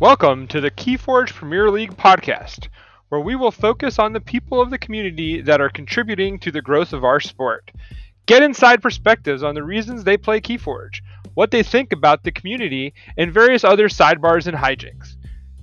Welcome to the Keyforge Premier League podcast, where we will focus on the people of the community that are contributing to the growth of our sport. Get inside perspectives on the reasons they play Keyforge, what they think about the community, and various other sidebars and hijinks.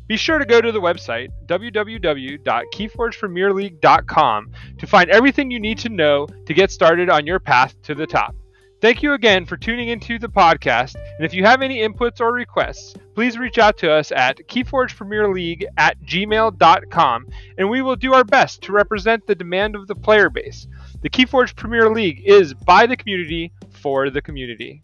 Be sure to go to the website www.keyforgepremierleague.com to find everything you need to know to get started on your path to the top. Thank you again for tuning into the podcast. And if you have any inputs or requests, please reach out to us at keyforgepremierleague at gmail.com and we will do our best to represent the demand of the player base. The Keyforge Premier League is by the community for the community.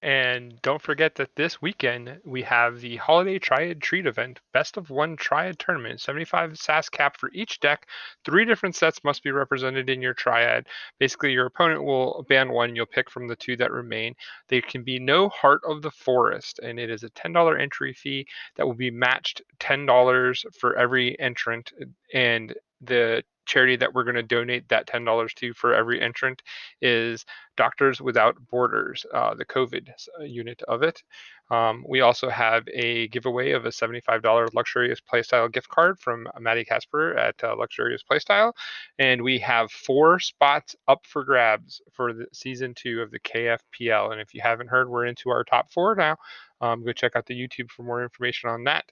And don't forget that this weekend we have the Holiday Triad Treat event, Best of One Triad Tournament, 75 SAS cap for each deck. Three different sets must be represented in your Triad. Basically, your opponent will ban one, you'll pick from the two that remain. There can be no Heart of the Forest, and it is a $10 entry fee that will be matched $10 for every entrant. And the charity that we're going to donate that $10 to for every entrant is Doctors Without Borders, uh, the COVID uh, unit of it. Um, we also have a giveaway of a $75 Luxurious Playstyle gift card from Maddie Casper at uh, Luxurious Playstyle. And we have four spots up for grabs for the season two of the KFPL. And if you haven't heard, we're into our top four now. Um, go check out the YouTube for more information on that.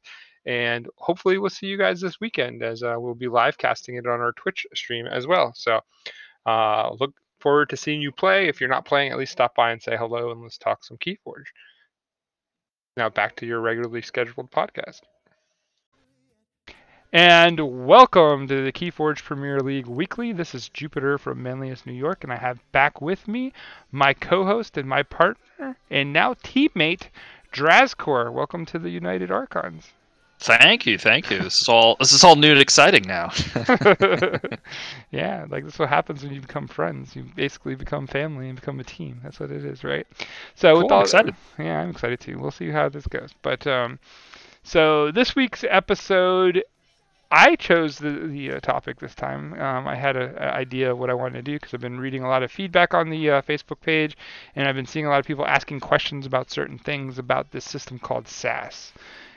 And hopefully, we'll see you guys this weekend as uh, we'll be live casting it on our Twitch stream as well. So uh, look forward to seeing you play. If you're not playing, at least stop by and say hello and let's talk some Keyforge. Now back to your regularly scheduled podcast. And welcome to the Keyforge Premier League Weekly. This is Jupiter from Manlius, New York, and I have back with me my co-host and my partner and now teammate Drazcor. Welcome to the United Archons. Thank you, thank you. This is all this is all new and exciting now. yeah, like that's what happens when you become friends. You basically become family and become a team. That's what it is, right? So cool, with all, excited. Yeah, I'm excited too. We'll see how this goes. But um, so this week's episode, I chose the the uh, topic this time. Um, I had an idea of what I wanted to do because I've been reading a lot of feedback on the uh, Facebook page, and I've been seeing a lot of people asking questions about certain things about this system called SAS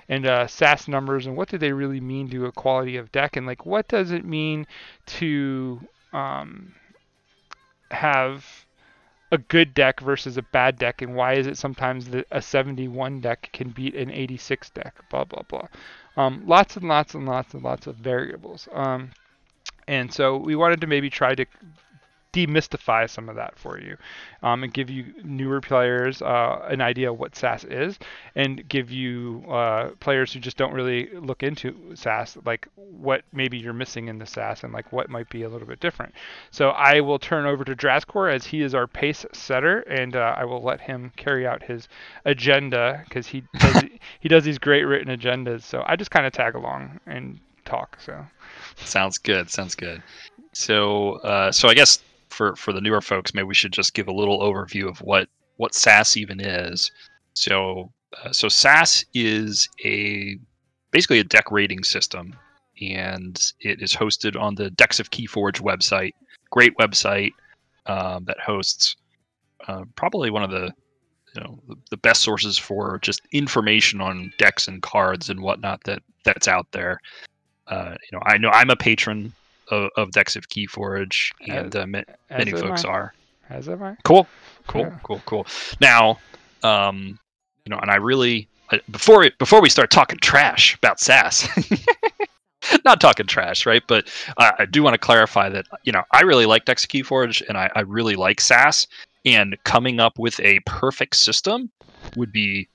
and uh, SAS numbers and what do they really mean to a quality of deck? And like what does it mean to um, have a good deck versus a bad deck? And why is it sometimes that a 71 deck can beat an 86 deck? Blah blah blah. Um, lots and lots and lots and lots of variables. Um, and so we wanted to maybe try to demystify some of that for you um, and give you newer players uh, an idea of what SAS is and give you uh, players who just don't really look into SAS like what maybe you're missing in the SAS and like what might be a little bit different. So I will turn over to Drazcor as he is our pace setter and uh, I will let him carry out his agenda because he does, he does these great written agendas. So I just kind of tag along and talk. So sounds good. Sounds good. So, uh, so I guess for for the newer folks, maybe we should just give a little overview of what what SAS even is. So uh, so SAS is a basically a deck rating system, and it is hosted on the Decks of Keyforge website. Great website um, that hosts uh, probably one of the you know the, the, best sources for just information on decks and cards and whatnot that that's out there. Uh, you know, I know I'm a patron of, of decks of Keyforge, and uh, ma- many folks I. are. As am I. Cool, cool, yeah. cool, cool. Now, um, you know, and I really before before we start talking trash about SAS. not talking trash, right? But uh, I do want to clarify that you know I really like of Keyforge, and I, I really like SAS. And coming up with a perfect system would be,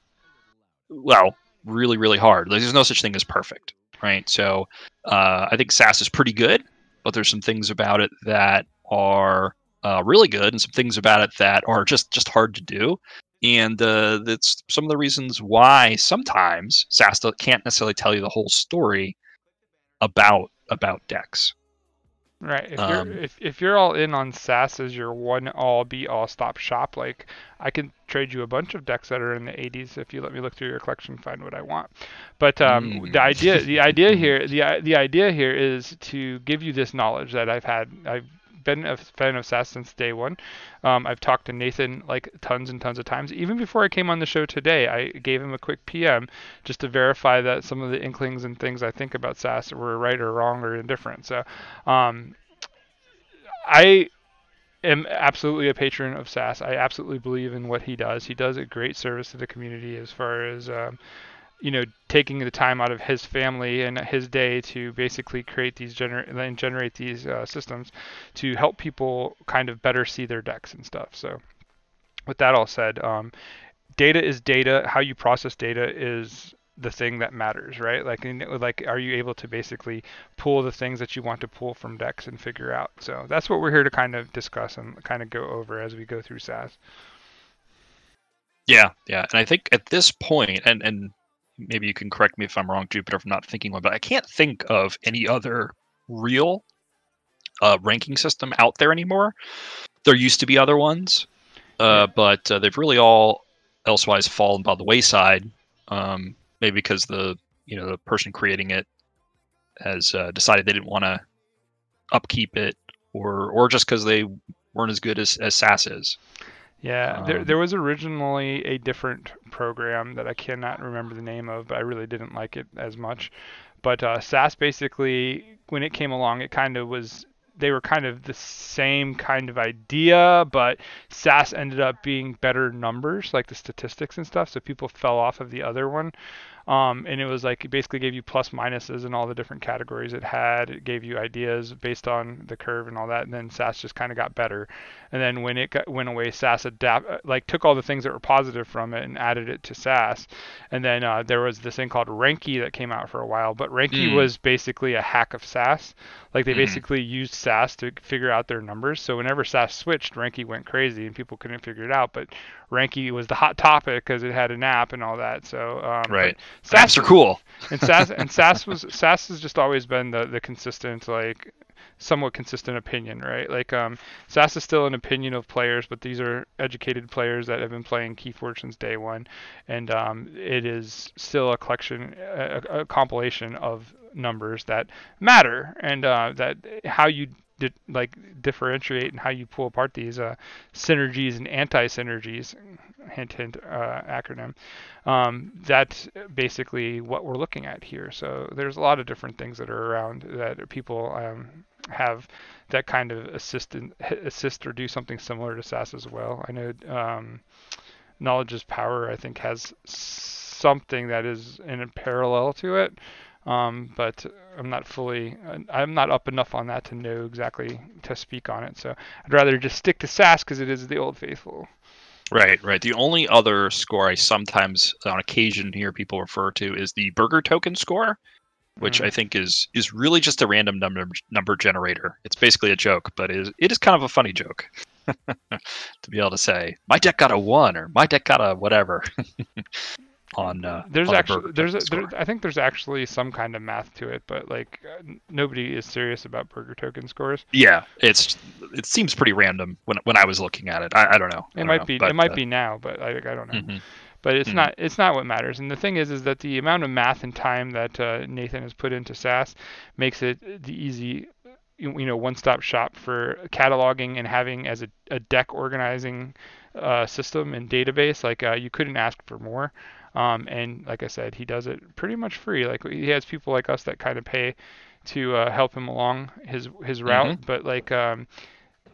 well, really, really hard. There's no such thing as perfect, right? So uh, I think SAS is pretty good but there's some things about it that are uh, really good and some things about it that are just just hard to do and uh, that's some of the reasons why sometimes SAS can't necessarily tell you the whole story about about decks. Right. If um, you're if, if you're all in on SAS as your one all be all stop shop, like I can trade you a bunch of decks that are in the 80s if you let me look through your collection and find what I want. But um, mm. the idea the idea here the the idea here is to give you this knowledge that I've had I've been a fan of SAS since day one. Um, I've talked to Nathan like tons and tons of times. Even before I came on the show today, I gave him a quick PM just to verify that some of the inklings and things I think about SAS were right or wrong or indifferent. So, um, I am absolutely a patron of SAS. I absolutely believe in what he does. He does a great service to the community as far as um, you know taking the time out of his family and his day to basically create these generate and generate these uh, systems to help people kind of better see their decks and stuff. So with that all said, um, data is data. How you process data is the thing that matters, right? Like, like, are you able to basically pull the things that you want to pull from decks and figure out? So that's what we're here to kind of discuss and kind of go over as we go through SAS. Yeah, yeah, and I think at this point, and and maybe you can correct me if I'm wrong, Jupiter, if I'm not thinking one, but I can't think of any other real uh, ranking system out there anymore. There used to be other ones, uh, but uh, they've really all elsewise fallen by the wayside. Um, maybe because the you know the person creating it has uh, decided they didn't want to upkeep it, or or just because they weren't as good as as SAS is. Yeah, um, there there was originally a different program that I cannot remember the name of, but I really didn't like it as much. But uh, SAS basically, when it came along, it kind of was they were kind of the same kind of idea, but SAS ended up being better numbers, like the statistics and stuff. So people fell off of the other one. Um, and it was like it basically gave you plus minuses in all the different categories it had. It gave you ideas based on the curve and all that. And then SAS just kind of got better. And then when it got, went away, SAS adapt uh, like took all the things that were positive from it and added it to SAS. And then uh, there was this thing called Ranky that came out for a while. But Ranky mm. was basically a hack of SAS. Like they mm. basically used SAS to figure out their numbers. So whenever SAS switched, Ranky went crazy and people couldn't figure it out. But Ranky was the hot topic because it had an app and all that. So um, right, SAS are cool. and SAS and SAS was SAS has just always been the the consistent like somewhat consistent opinion, right? Like um, SAS is still an opinion of players, but these are educated players that have been playing Keyforge since day one, and um, it is still a collection, a, a compilation of numbers that matter, and uh, that how you di- like differentiate and how you pull apart these uh, synergies and anti-synergies hint hint uh, acronym. Um, that's basically what we're looking at here. So there's a lot of different things that are around that people um, have that kind of assist in, assist or do something similar to SAS as well. I know um, knowledge is power I think has something that is in parallel to it um, but I'm not fully, I'm not up enough on that to know exactly to speak on it. So I'd rather just stick to SAS because it is the old faithful. Right, right. The only other score I sometimes, on occasion, hear people refer to is the Burger Token score, which mm. I think is is really just a random number number generator. It's basically a joke, but it is, it is kind of a funny joke to be able to say my deck got a one or my deck got a whatever. on uh, there's on actually there's a, I think there's actually some kind of math to it, but like uh, nobody is serious about burger token scores. Yeah, it's it seems pretty random when when I was looking at it. I, I don't know. It don't might know, be but, it might uh, be now, but I I don't know. Mm-hmm. But it's Mm. not it's not what matters. And the thing is is that the amount of math and time that uh, Nathan has put into SAS makes it the easy you you know one-stop shop for cataloging and having as a, a deck organizing uh, system and database. Like uh, you couldn't ask for more. Um, and like I said, he does it pretty much free. Like he has people like us that kind of pay to uh, help him along his his route. Mhm. But like um,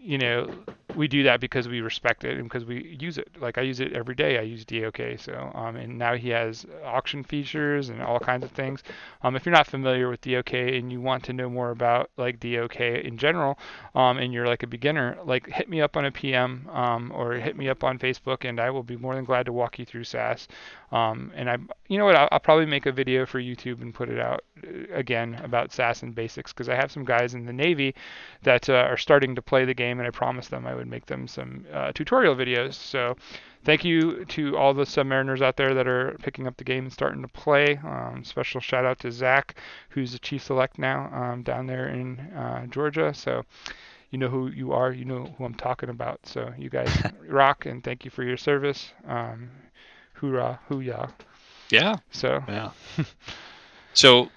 you know, we do that because we respect it and because we use it. Like I use it every day. I use DOK. So um, and now he has auction features and all kinds of things. Um, if you're not familiar with DOK and you want to know more about like DOK in general, um, and you're like a beginner, like hit me up on a PM um, or hit me up on Facebook, and I will be more than glad to walk you through SAS. Um, and I, you know what, I'll, I'll probably make a video for YouTube and put it out uh, again about SAS and basics because I have some guys in the Navy that uh, are starting to play the game, and I promised them I would make them some uh, tutorial videos. So thank you to all the submariners out there that are picking up the game and starting to play. Um, special shout out to Zach, who's the chief select now um, down there in uh, Georgia. So you know who you are, you know who I'm talking about. So you guys rock, and thank you for your service. Um, hoorah, hooyah. Yeah. So Yeah. so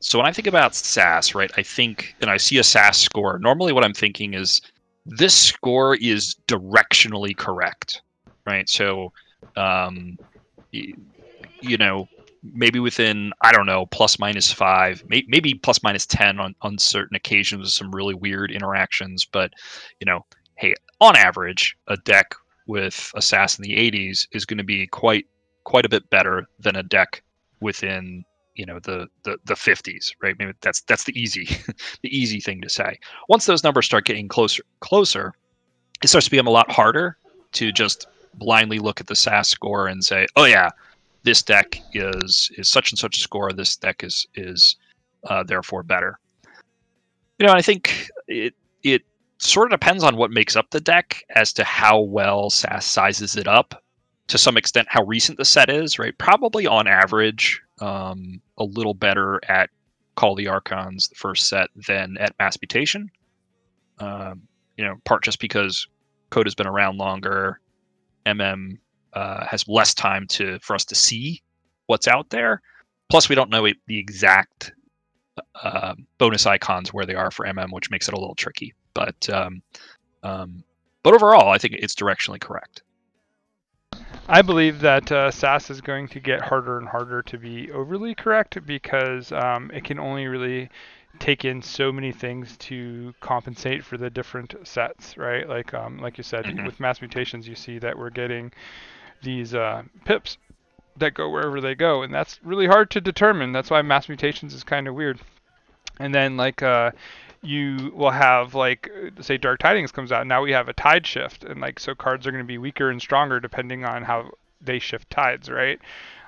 so when I think about SAS, right, I think and I see a SAS score. Normally what I'm thinking is this score is directionally correct, right? So, um, you, you know, maybe within I don't know plus minus five, may, maybe plus minus ten on on certain occasions with some really weird interactions. But you know, hey, on average, a deck with a SAS in the 80s is going to be quite quite a bit better than a deck within you know the the, the 50s right? Maybe that's that's the easy the easy thing to say. Once those numbers start getting closer closer it starts to become a lot harder to just blindly look at the SAS score and say oh yeah this deck is is such and such a score. This deck is is uh, therefore better. You know i think it it sort of depends on what makes up the deck as to how well SAS sizes it up to some extent how recent the set is, right? Probably on average, um, a little better at Call the Archons, the first set, than at Mass Mutation. Um, you know, part just because code has been around longer, MM uh, has less time to for us to see what's out there. Plus, we don't know the exact uh, bonus icons where they are for MM, which makes it a little tricky. But um, um, but overall, I think it's directionally correct. I believe that uh, SAS is going to get harder and harder to be overly correct because um, it can only really take in so many things to compensate for the different sets, right? Like um, like you said, mm-hmm. with mass mutations, you see that we're getting these uh, pips that go wherever they go, and that's really hard to determine. That's why mass mutations is kind of weird. And then like uh, you will have like say dark tidings comes out now we have a tide shift and like so cards are going to be weaker and stronger depending on how they shift tides right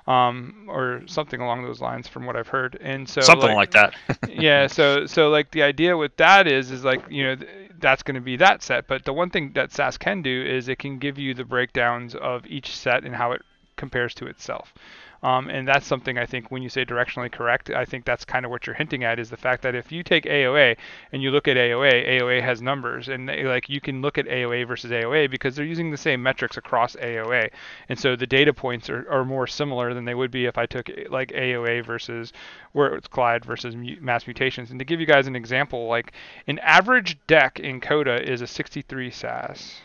um, or something along those lines from what I've heard. And so something like, like that. yeah. So so like the idea with that is is like you know that's going to be that set. But the one thing that SAS can do is it can give you the breakdowns of each set and how it compares to itself. Um, and that's something I think when you say directionally correct, I think that's kind of what you're hinting at is the fact that if you take AOA and you look at AOA, AOA has numbers, and they, like you can look at AOA versus AOA because they're using the same metrics across AOA, and so the data points are, are more similar than they would be if I took like AOA versus Worlds Collide versus mass mutations. And to give you guys an example, like an average deck in CotA is a 63 SAS.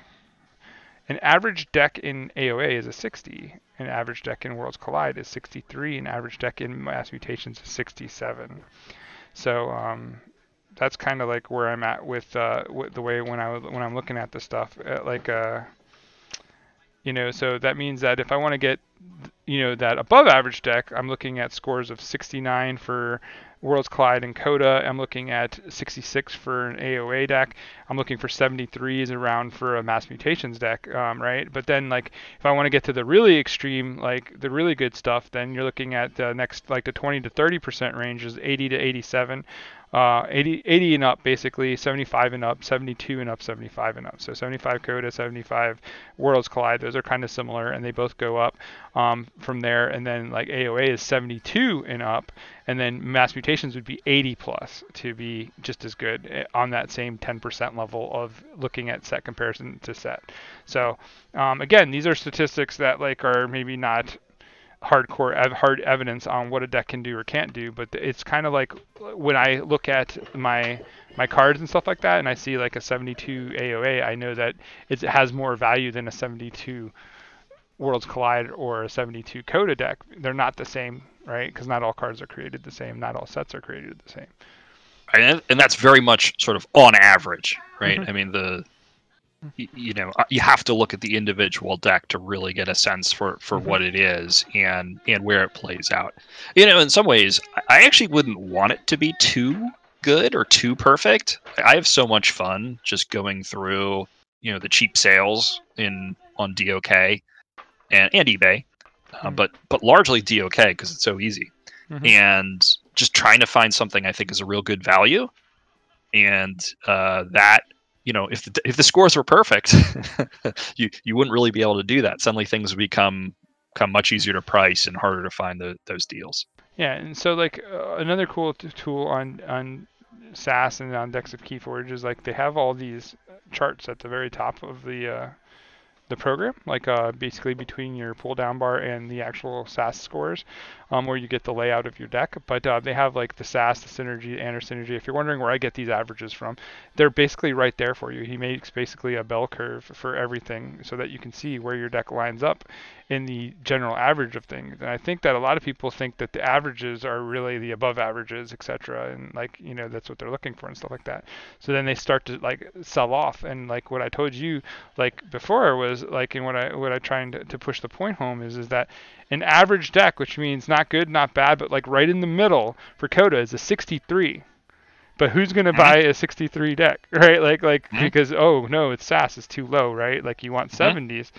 An average deck in AOA is a 60. An average deck in Worlds Collide is 63. An average deck in Mass Mutations is 67. So um, that's kind of like where I'm at with, uh, with the way when I when I'm looking at the stuff. Uh, like uh, you know, so that means that if I want to get you know that above average deck, I'm looking at scores of 69 for Worlds Collide and CotA. I'm looking at 66 for an AOA deck. I'm looking for 73s around for a Mass Mutations deck, um, right? But then, like, if I want to get to the really extreme, like the really good stuff, then you're looking at the next, like the 20 to 30 percent range is 80 to 87 uh, 80, 80 and up basically, 75 and up, 72 and up, 75 and up. So 75 CotA, 75 Worlds Collide, those are kind of similar and they both go up um, from there. And then like AOA is 72 and up, and then Mass Mutations would be 80 plus to be just as good eh, on that same 10% level of looking at set comparison to set. So um, again, these are statistics that like are maybe not hardcore ev- hard evidence on what a deck can do or can't do but it's kind of like when i look at my my cards and stuff like that and i see like a 72 aoa i know that it has more value than a 72 worlds collide or a 72 CotA deck. They're not the same right? Because not all cards are created the same not all sets are created the same. And, and that's very much sort of on average right? Mm-hmm. i mean the you know uh, you have to look at the individual deck to really get a sense for for mm-hmm. what it is and and where it plays out you know in some ways i actually wouldn't want it to be too good or too perfect i have so much fun just going through you know the cheap sales in on dok and and ebay uh, mm-hmm. but but largely dok because it's so easy mm-hmm. and just trying to find something i think is a real good value and uh, that you know, if the, if the scores were perfect, you you wouldn't really be able to do that. Suddenly, things become become much easier to price and harder to find the, those deals. Yeah, and so like uh, another cool t- tool on on SAS and on Decks of Keyforge is like they have all these charts at the very top of the uh, the program, like uh, basically between your pull down bar and the actual SAS scores, um, where you get the layout of your deck. But uh, they have like the SAS, the Synergy, and Synergy. If you're wondering where I get these averages from, they're basically right there for you. He makes basically a bell curve for everything so that you can see where your deck lines up in the general average of things. And I think that a lot of people think that the averages are really the above averages, etc. And like you know that's what they're looking for and stuff like that. So then they start to like sell off. And like what I told you like before was like and what I what I trying to, to push the point home is is that an average deck, which means not good, not bad, but like right in the middle for CotA is a 63 but who's going to mm-hmm. buy a 63 deck, right? Like, like mm-hmm. because oh no, it's SAS is too low, right? Like you want mm-hmm. 70s,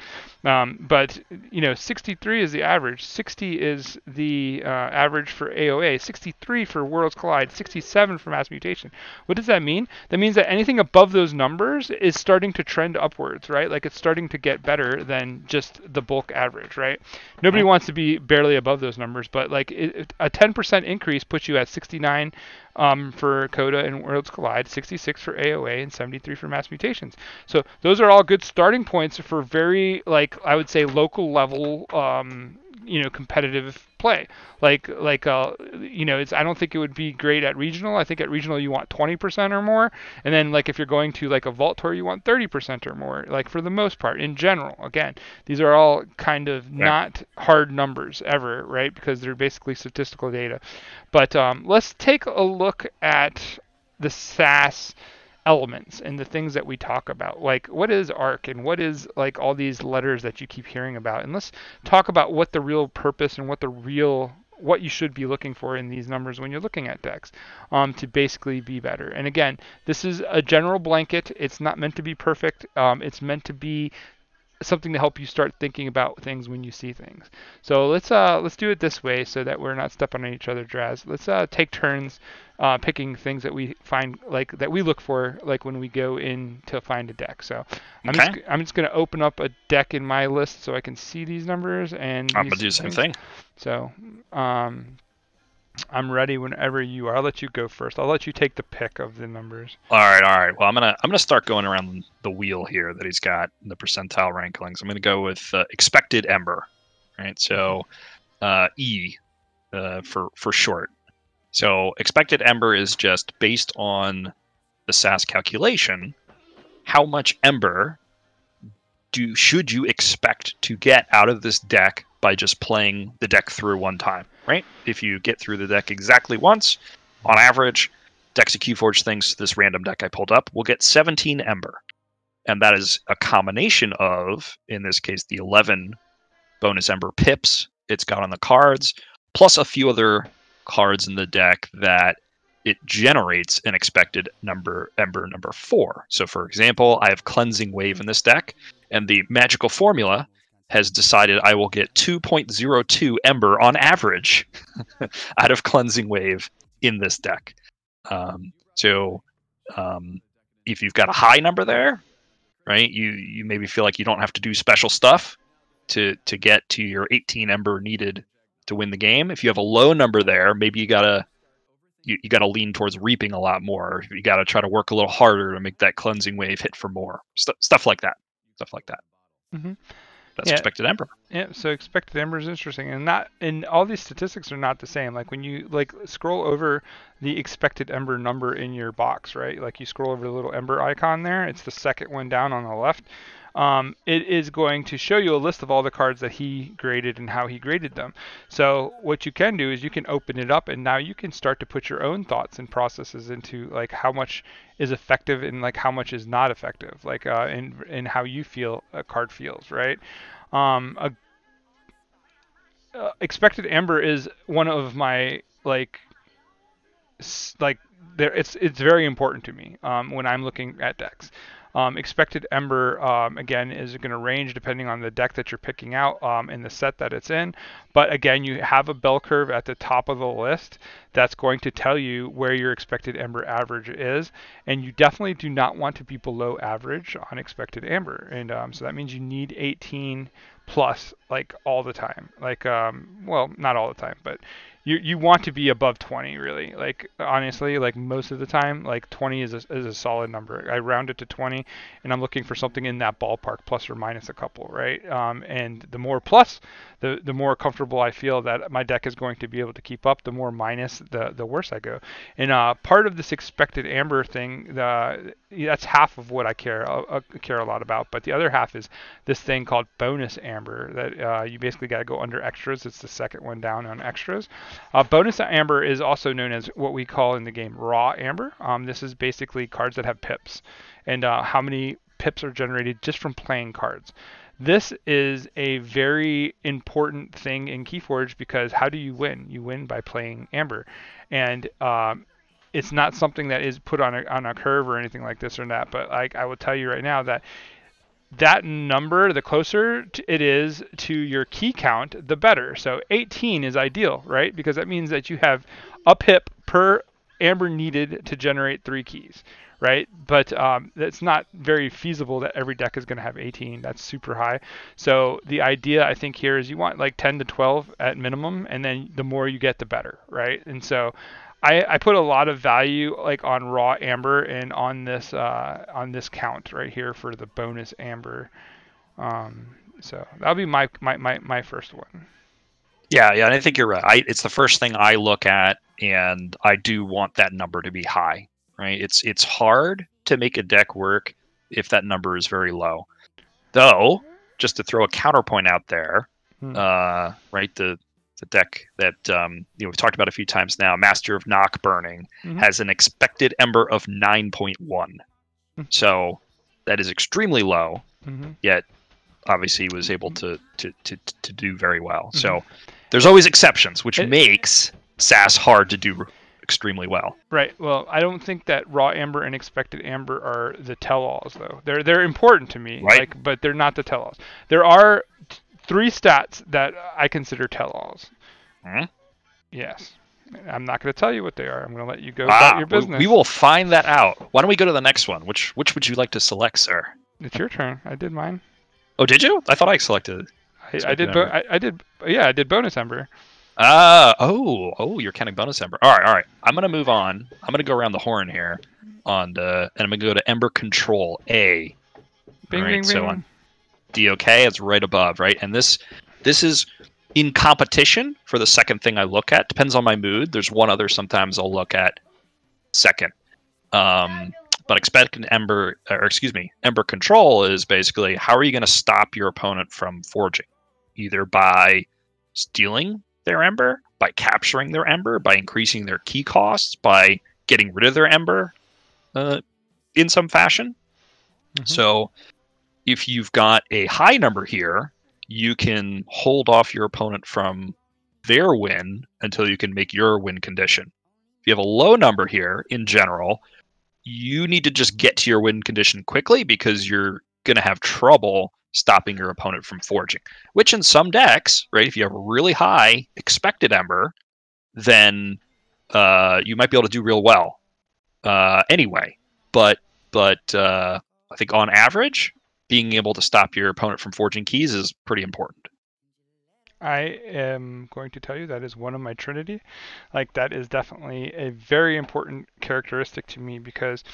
um, but you know 63 is the average. 60 is the uh, average for AOA. 63 for Worlds Collide. 67 for Mass Mutation. What does that mean? That means that anything above those numbers is starting to trend upwards, right? Like it's starting to get better than just the bulk average, right? Nobody mm-hmm. wants to be barely above those numbers, but like it, a 10% increase puts you at 69 um, for CotA and Worlds Collide, 66 for AOA, and 73 for Mass Mutations. So those are all good starting points for very, like I would say, local level um, you know competitive play. Like like uh you know it's I don't think it would be great at regional. I think at regional you want 20% or more, and then like if you're going to like a vault tour you want 30% or more. Like for the most part in general. Again, these are all kind of yeah. not hard numbers ever, right? Because they're basically statistical data. But um, let's take a look at the SAS elements and the things that we talk about. Like what is ARC and what is like all these letters that you keep hearing about. And let's talk about what the real purpose and what the real what you should be looking for in these numbers when you're looking at decks um, to basically be better. And again, this is a general blanket. It's not meant to be perfect. Um, it's meant to be something to help you start thinking about things when you see things. So let's uh let's do it this way so that we're not stepping on each other's dress. Let's uh take turns uh, picking things that we find like that we look for like when we go in to find a deck. So I'm okay. just I'm just gonna open up a deck in my list so I can see these numbers and I'm gonna do the same thing. So um I'm ready whenever you are. I'll let you go first. I'll let you take the pick of the numbers. All right, all right. Well, I'm gonna I'm gonna start going around the wheel here that he's got in the percentile rankings. I'm gonna go with uh, expected Ember, right? So uh, E uh, for for short. So expected Ember is just based on the SAS calculation. How much Ember do should you expect to get out of this deck by just playing the deck through one time, right? If you get through the deck exactly once, on average, Decks of Keyforge thinks this random deck I pulled up will get 17 Ember. And that is a combination of, in this case, the 11 bonus Ember pips it's got on the cards, plus a few other cards in the deck that it generates an expected number Ember number four. So, for example, I have Cleansing Wave in this deck, and the magical formula has decided I will get 2.02 Ember on average out of Cleansing Wave in this deck. Um, so um, if you've got a high number there, right, you you maybe feel like you don't have to do special stuff to to get to your 18 Ember needed to win the game. If you have a low number there, maybe you gotta you, you gotta lean towards reaping a lot more. You gotta try to work a little harder to make that cleansing wave hit for more St- stuff like that. Stuff like that. Mm-hmm. That's yeah. expected ember. Yeah, so expected ember is interesting, and not and all these statistics are not the same. Like when you like scroll over the expected ember number in your box, right? Like you scroll over the little ember icon there. It's the second one down on the left. Um, it is going to show you a list of all the cards that he graded and how he graded them. So what you can do is you can open it up and now you can start to put your own thoughts and processes into like how much is effective and like how much is not effective, like uh, in in how you feel a card feels, right? Um, a, uh, expected amber is one of my like like there it's it's very important to me um, when I'm looking at decks. Um, expected Ember, um, again, is going to range depending on the deck that you're picking out um, in the set that it's in. But again, you have a bell curve at the top of the list that's going to tell you where your expected Ember average is. And you definitely do not want to be below average on expected Ember. And um, so that means you need 18 plus like all the time. Like, um, well, not all the time, but you you want to be above 20 really. Like honestly, like most of the time, like 20 is a, is a solid number. I round it to 20, and I'm looking for something in that ballpark, plus or minus a couple, right? Um, and the more plus, the the more comfortable I feel that my deck is going to be able to keep up. The more minus, the the worse I go. And uh, part of this expected amber thing, the that's half of what I care uh, uh care a lot about. But the other half is this thing called bonus amber that uh, you basically got to go under extras. It's the second one down on extras. Uh, bonus amber is also known as what we call in the game raw amber. Um, this is basically cards that have pips, and uh, how many pips are generated just from playing cards. This is a very important thing in Keyforge because how do you win? You win by playing Amber, and um, it's not something that is put on a on a curve or anything like this or that. But like I will tell you right now that that number, the closer it is to your key count, the better. So 18 is ideal, right? Because that means that you have a pip per amber needed to generate three keys, right? But um, it's not very feasible that every deck is going to have 18. That's super high. So the idea I think here is you want like 10 to 12 at minimum, and then the more you get, the better, right? And so I, I put a lot of value like on raw amber and on this uh, on this count right here for the bonus amber. Um, so that'll be my, my, my, my first one. Yeah, yeah, and I think you're right. I, it's the first thing I look at, and I do want that number to be high right? It's it's hard to make a deck work if that number is very low. Though, just to throw a counterpoint out there, hmm. uh, right? The the deck that um, you know we've talked about a few times now, Master of Knock Burning, mm-hmm. has an expected Ember of nine point one. Mm-hmm. So that is extremely low. Mm-hmm. Yet, obviously, was able to to to, to do very well. So mm-hmm. there's always exceptions, which it, makes SAS hard to do extremely well. Right. Well, I don't think that raw amber and expected amber are the tell-alls though. They're they're important to me, right. like but they're not the tell-alls. There are three stats that I consider tell-alls. Hmm? Yes. I'm not going to tell you what they are. I'm going to let you go ah, about your business. We will find that out. Why don't we go to the next one? Which which would you like to select, sir? It's your turn. I did mine. Oh, did you? I thought I selected. I, I did. Bo- I, I, did. Yeah, I did bonus ember. Uh oh oh you're counting bonus ember. All right all right. I'm gonna move on. I'm gonna go around the horn here on the and I'm gonna go to ember control A. Bing, right, bing, so bing. on DOK it's right above right and this this is in competition for the second thing I look at. Depends on my mood. There's one other sometimes I'll look at second. Um, but expected ember or excuse me ember control is basically how are you going to stop your opponent from forging either by stealing their ember, by capturing their ember, by increasing their key costs, by getting rid of their ember uh, in some fashion. Mm-hmm. So if you've got a high number here, you can hold off your opponent from their win until you can make your win condition. If you have a low number here in general, you need to just get to your win condition quickly because you're going to have trouble stopping your opponent from forging. Which in some decks, right, if you have a really high expected ember, then uh, you might be able to do real well. Uh, anyway, but but uh, I think on average, being able to stop your opponent from forging keys is pretty important. I am going to tell you that is one of my trinity. Like that is definitely a very important characteristic to me because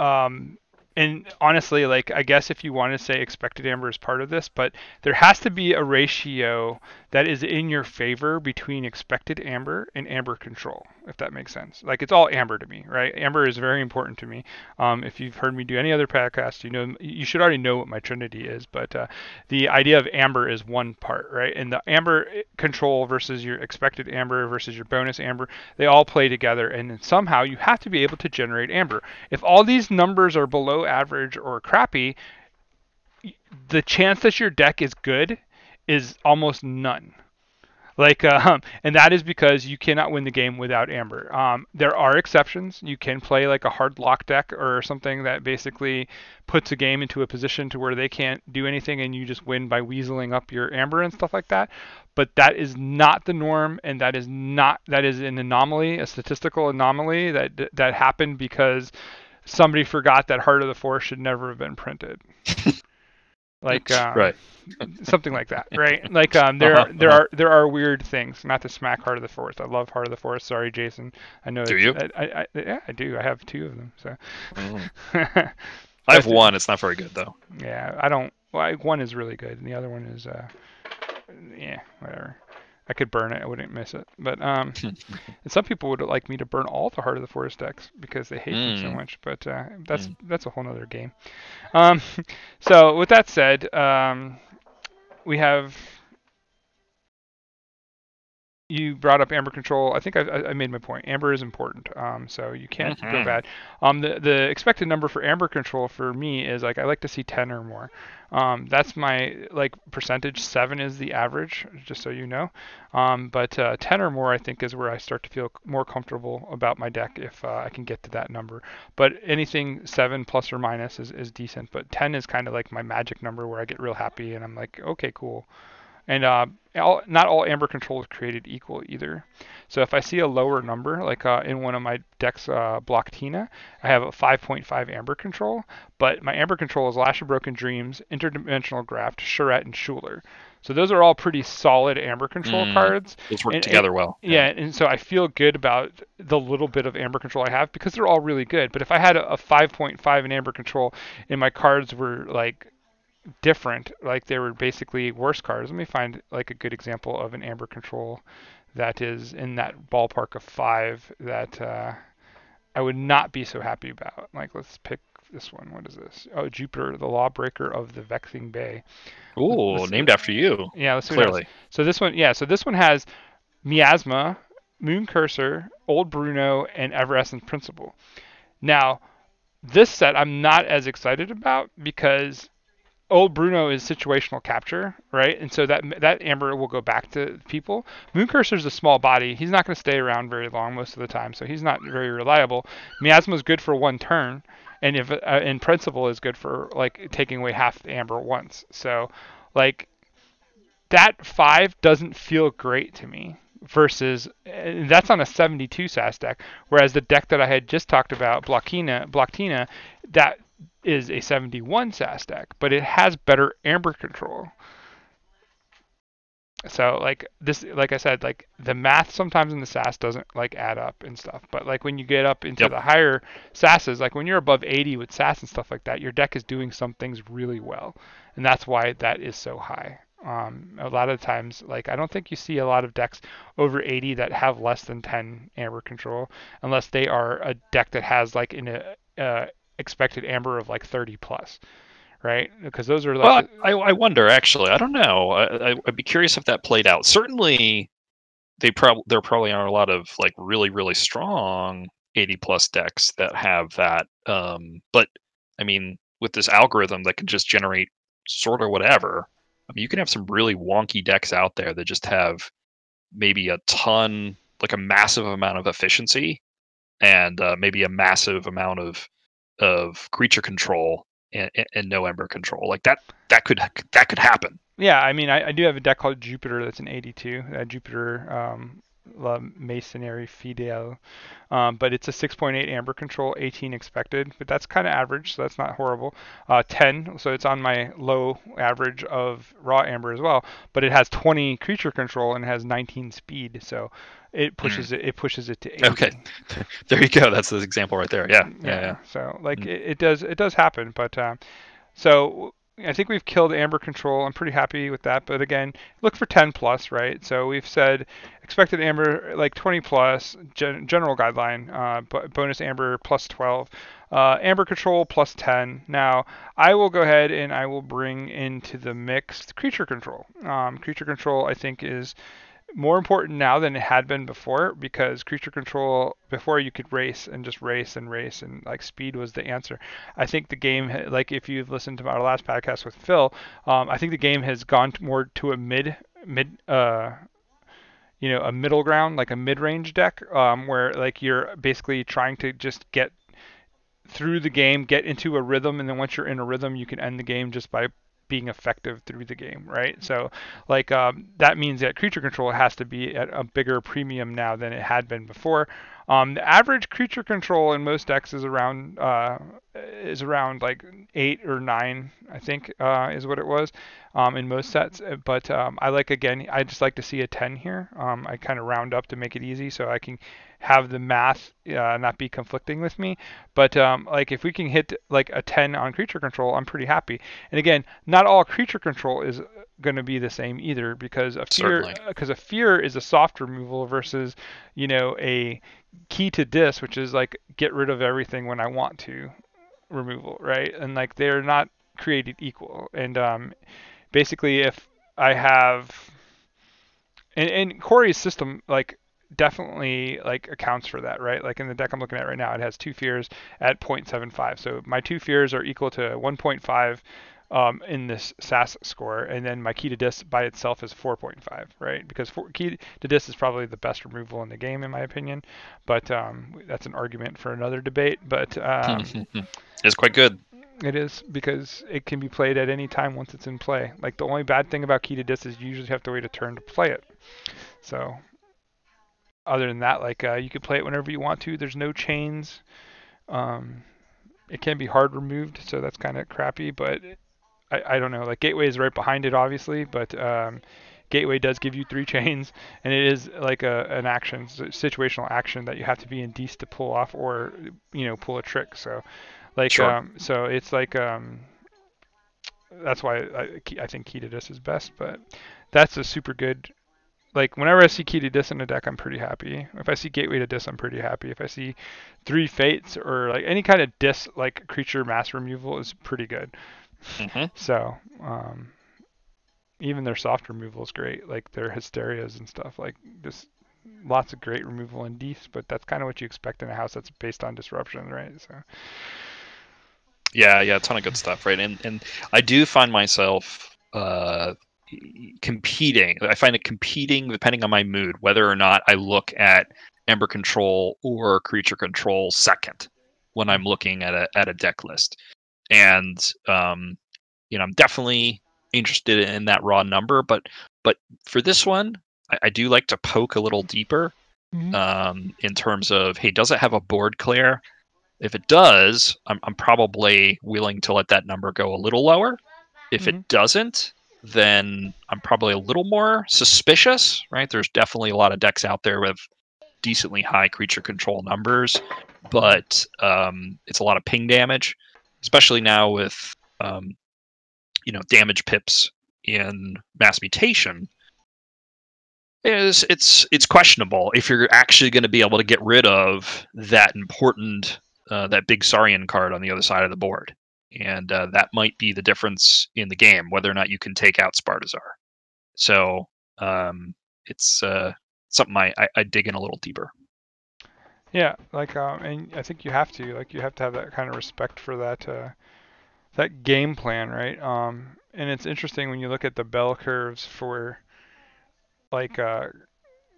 um, and honestly, like I guess if you want to say expected amber is part of this, but there has to be a ratio that is in your favor between expected amber and amber control, if that makes sense. Like it's all amber to me, right? Amber is very important to me. Um, if you've heard me do any other podcast, you know you should already know what my trinity is, but uh, the idea of amber is one part, right? And the amber control versus your expected amber versus your bonus amber, they all play together, and somehow you have to be able to generate amber. If all these numbers are below average or crappy, the chance that your deck is good is almost none. Like, um, and that is because you cannot win the game without Amber. Um, there are exceptions. You can play like a hard lock deck or something that basically puts a game into a position to where they can't do anything, and you just win by weaseling up your Amber and stuff like that. But that is not the norm, and that is not that is an anomaly, a statistical anomaly that that happened because somebody forgot that Heart of the Forest should never have been printed. like um, right. something like that, right? Like um, there Uh-huh, are there uh-huh. are there are weird things. Not to smack Heart of the Forest. I love Heart of the Forest. Sorry, Jason. I know. Do you? I, I, I, yeah, I do. I have two of them. So. Mm. I have one. It's not very good though. Yeah, I don't. Well, one is really good, and the other one is, uh, yeah, whatever. I could burn it. I wouldn't miss it. But um, and some people would like me to burn all the Heart of the Forest decks because they hate them so Mm. much. But uh, that's that's a whole other game. Um, so with that said, um, we have. You brought up Amber Control. I think I, I made my point. Amber is important. Um, so you can't go Mhm. bad. Um, the the expected number for Amber Control for me is like I like to see 10 or more. Um, that's my like percentage. Seven is the average, just so you know. Um, but uh, 10 or more, I think, is where I start to feel more comfortable about my deck if uh, I can get to that number. But anything seven plus or minus is, is decent. But 10 is kind of like my magic number where I get real happy and I'm like, okay, cool. And uh, all, not all Amber Control is created equal either. So if I see a lower number, like uh, in one of my decks, uh, Block Tina, I have a 5.5 Amber Control, but my Amber Control is Lash of Broken Dreams, Interdimensional Graft, Charette, and Shooler. So those are all pretty solid Amber Control Mm. cards. Those work And- together well. Yeah, and so I feel good about the little bit of Amber Control I have because they're all really good. But if I had a, a 5.5 in Amber Control and my cards were like different, like they were basically worse cards, let me find like a good example of an Amber Control that is in that ballpark of five that uh, I would not be so happy about. Like let's pick this one. What is this? Oh, Jupiter, the Lawbreaker of the Vexing Bay. Ooh, Let's- named after you. Yeah, let's see what it has. Clearly. So this one, yeah. So this one has Miasma, Mooncurser, Old Bruno, and Everessence Principle. Now, this set I'm not as excited about because Old Bruno is situational capture, right? And so that that amber will go back to people. Mooncurser is a small body. He's not going to stay around very long most of the time, so he's not very reliable. Miasma is good for one turn, and if uh, and Principle is good for like taking away half the amber once. So, like that five doesn't feel great to me versus and that's on a 72 SAS deck whereas the deck that I had just talked about Blockina Blocktina that is a 71 SAS deck but it has better amber control so like this like I said like the math sometimes in the SAS doesn't like add up and stuff but like when you get up into Yep. the higher SASs like when you're above 80 with SAS and stuff like that your deck is doing some things really well and that's why that is so high um, a lot of times, like I don't think you see a lot of decks over 80 that have less than 10 amber control, unless they are a deck that has like an uh, uh, expected amber of like 30 plus, right? Because those are Well, like I, I wonder actually. I don't know. I, I, I'd be curious if that played out. Certainly, they probably there probably are a lot of like really really strong 80 plus decks that have that. Um, but I mean, with this algorithm that can just generate sort of whatever, I mean, you can have some really wonky decks out there that just have maybe a ton, like a massive amount of efficiency, and uh, maybe a massive amount of of creature control and, and- no ember control. Like that that could that could happen. yeah. I mean, I, I do have a deck called Jupiter that's an 82. Uh, Jupiter um, La Masonary Fidel, um, but it's a 6.8 amber control, 18 expected, but that's kind of average, so that's not horrible. Uh, 10, so it's on my low average of raw amber as well, but it has 20 creature control and has 19 speed, so it pushes it it pushes it to 80. Okay. There you go. That's the example right there. Yeah. Yeah. yeah. So like Mm. it, it does it does happen, but um, so I think we've killed amber control. I'm pretty happy with that. But again, look for 10 plus, right? So we've said expected amber like 20 plus, gen- general guideline, uh, bo- bonus amber plus 12, uh, amber control plus 10. Now I will go ahead and I will bring into the mix creature control. Um, creature control I think is more important now than it had been before because creature control before you could race and just race and race and like speed was the answer. I think the game like if you've listened to our last podcast with Phil, um, I think the game has gone more to a mid mid uh you know a middle ground like a mid range deck um, where like you're basically trying to just get through the game, get into a rhythm, and then once you're in a rhythm, you can end the game just by being effective through the game, right? So, like um, that means that creature control has to be at a bigger premium now than it had been before. Um, the average creature control in most decks is around uh, is around like eight or nine, I think, uh, is what it was um, in most sets. Uh, but um, I like again, I just like to see a 10 here. Um, I kind of round up to make it easy so I can have the math uh, not be conflicting with me. But um, like if we can hit like a 10 on creature control, I'm pretty happy. And again, not all creature control is going to be the same either because a fear because a fear is a soft removal versus you know a key to dis which is like get rid of everything when I want to removal, right? And like they're not created equal. And um, basically, if I have and, and Corey's system like definitely like accounts for that, right? Like in the deck I'm looking at right now, it has two fears at 0.75. So my two fears are equal to 1.5 um, in this SAS score, and then my key to dis by itself is 4.5, right? Because for, key to dis is probably the best removal in the game, in my opinion. But um, that's an argument for another debate. But um, it's quite good. It is because it can be played at any time once it's in play. Like the only bad thing about key to dis is you usually have to wait a turn to play it. So other than that, like uh, you can play it whenever you want to. There's no chains. Um, it can be hard removed, so that's kind of crappy. But I, I don't know. Like Gateway is right behind it, obviously, but um, Gateway does give you three chains, and it is like a an action, situational action that you have to be in Deist to pull off, or you know, pull a trick. So, like, sure. um, so it's like um, that's why I, I think Key to Dis is best. But that's a super good. Like whenever I see Key to Dis in a deck, I'm pretty happy. If I see Gateway to Dis, I'm pretty happy. If I see three Fates or like any kind of Dis like creature mass removal is pretty good. Mm-hmm. So, um, even their soft removal is great, like their hysterias and stuff. Like just lots of great removal in Deist, but that's kind of what you expect in a house that's based on disruption, right? So. Yeah, yeah, a ton of good stuff, right? And and I do find myself uh, competing. I find it competing depending on my mood, whether or not I look at Amber Control or Creature Control second when I'm looking at a at a deck list and um, you know I'm definitely interested in that raw number, but but for this one, I, I do like to poke a little deeper mm-hmm. um, in terms of hey, does it have a board clear? If it does, I'm, I'm probably willing to let that number go a little lower. If mm-hmm. it doesn't, then I'm probably a little more suspicious, right? There's definitely a lot of decks out there with decently high creature control numbers, but um, it's a lot of ping damage especially now with um, you know damage pips in mass mutation is it's it's questionable if you're actually going to be able to get rid of that important uh, that big Saurian card on the other side of the board, and uh, that might be the difference in the game whether or not you can take out Spartasaur. So um, it's uh, something I, I, I dig in a little deeper. Yeah, like um, and I think you have to like you have to have that kind of respect for that uh, that game plan, right? Um, and it's interesting when you look at the bell curves for like uh,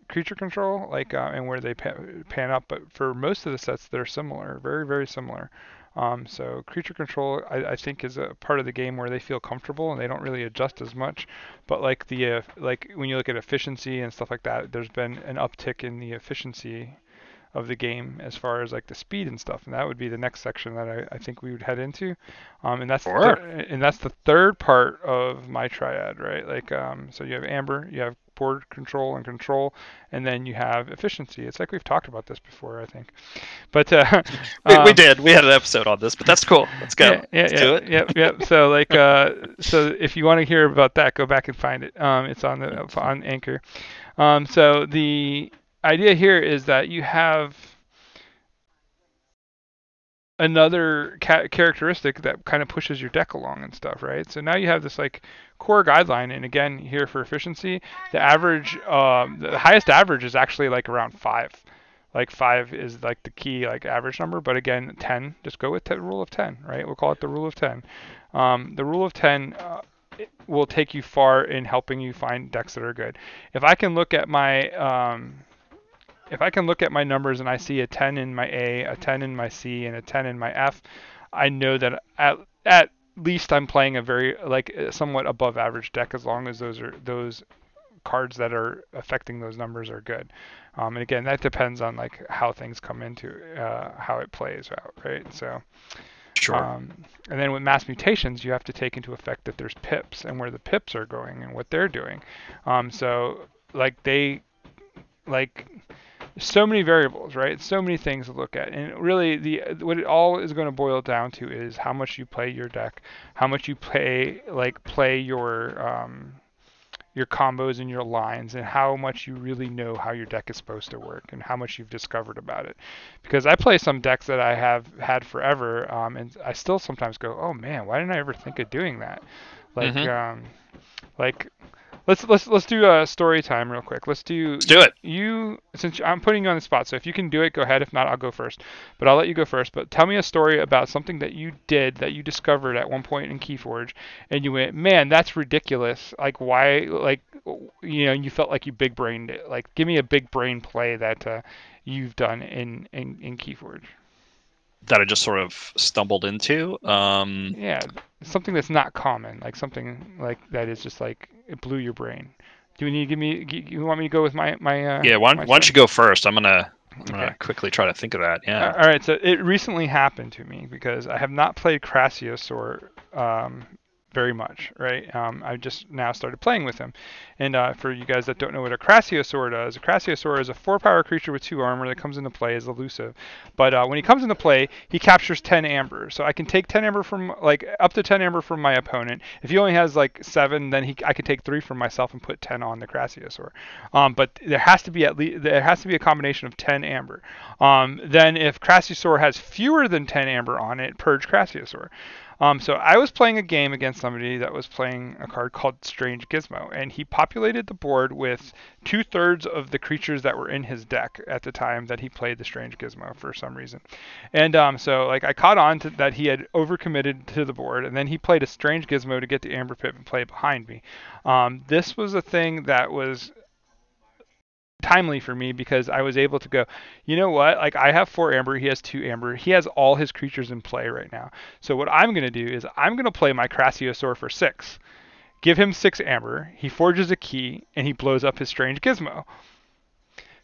creature control, like uh, and where they pan, pan up. But for most of the sets, they're similar, very very similar. Um, so creature control, I, I, think, is a part of the game where they feel comfortable and they don't really adjust as much. But like the uh, like when you look at efficiency and stuff like that, there's been an uptick in the efficiency of the game as far as like the speed and stuff, and that would be the next section that I, I think we would head into, um, and that's sure. the thir- and that's the third part of my triad, right? Like um, so you have amber, you have board control and control, and then you have efficiency. It's like we've talked about this before, I think, but uh, we, um, we, did. We had an episode on this, but that's cool. Let's go. Yeah, yeah, Let's yeah, do it. Yep, yep. So like, uh, so if you want to hear about that, go back and find it. Um, it's on the on Anchor. Um, so the idea here is that you have another ca- characteristic that kind of pushes your deck along and stuff, right? So now you have this like core guideline, and again here for efficiency, the average, um, the highest average is actually like around five. Like five is like the key like average number, but again, ten. Just go with the rule of ten, right? We'll call it the rule of ten. Um, the rule of ten. Uh, will take you far in helping you find decks that are good. If I can look at my um, if I can look at my numbers and I see a 10 in my A, a 10 in my C, and a 10 in my F, I know that at at least I'm playing a very like somewhat above average deck as long as those are those cards that are affecting those numbers are good. Um, and again, that depends on like how things come into uh, how it plays out, right? So, Sure. Um, and then with mass mutations, you have to take into effect that there's pips and where the pips are going and what they're doing. Um, so like they like so many variables, right? So many things to look at, and really, the what it all is going to boil down to is how much you play your deck, how much you play like play your um, your combos and your lines, and how much you really know how your deck is supposed to work, and how much you've discovered about it. Because I play some decks that I have had forever, um, and I still sometimes go, "Oh man, why didn't I ever think of doing that?" Like, Mhm. um, like let's let's let's do a story time real quick. Let's do Let's do it. you since I'm putting you on the spot, so if you can do it, go ahead. If not, I'll go first. But I'll let you go first. But tell me a story about something that you did that you discovered at one point in Keyforge, and you went, "Man, that's ridiculous! Like, why? Like, you know, you felt like you big brained it. Like, give me a big brain play that uh, you've done in in in Keyforge. That I just sort of stumbled into. Um, Yeah, something that's not common, like something like that is just like it blew your brain. Do you need to give me? You want me to go with my my? Uh, yeah. Why, my why don't you go first? I'm gonna I'm gonna quickly try to think of that. Yeah. All right, so it recently happened to me because I have not played Crassosaur um, very much, right? Um, I just now started playing with him. And uh, for you guys that don't know what a Crassosaur does, a Crassosaur is a four-power creature with two armor that comes into play as elusive. But uh, when he comes into play, he captures 10 amber. So I can take 10 amber from, like, up to 10 amber from my opponent. If he only has, like, 7, then he, I can take 3 from myself and put 10 on the Crassosaur. Um, but there has to be at least, there has to be a combination of 10 amber. Um, then if Crassosaur has fewer than 10 amber on it, purge Crassosaur. Um, so I was playing a game against somebody that was playing a card called Strange Gizmo, and he populated the board with two thirds of the creatures that were in his deck at the time that he played the Strange Gizmo for some reason. And um, so like I caught on to that he had overcommitted to the board, and then he played a Strange Gizmo to get the Amber Pip and play behind me. Um, this was a thing that was timely for me because I was able to go, you know what? Like I have four amber, he has two amber. He has all his creatures in play right now. So what I'm going to do is I'm going to play my Crassosaur for 6. Give him 6 amber. He forges a key and he blows up his strange gizmo.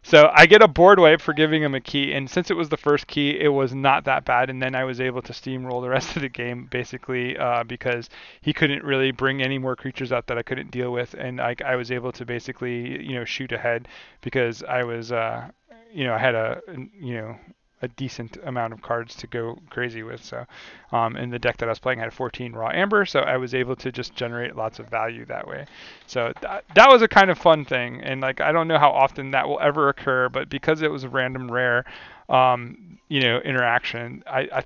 So I get a board wipe for giving him a key, and since it was the first key, it was not that bad. And then I was able to steamroll the rest of the game, basically, uh, because he couldn't really bring any more creatures out that I couldn't deal with, and I, I was able to basically, you know, shoot ahead because I was, uh, you know, I had a, you know, a decent amount of cards to go crazy with. So, um, and the deck that I was playing had 14 raw amber, so I was able to just generate lots of value that way. So that, that was a kind of fun thing, and like I don't know how often that will ever occur, but because it was a random rare, um, you know, interaction, I, I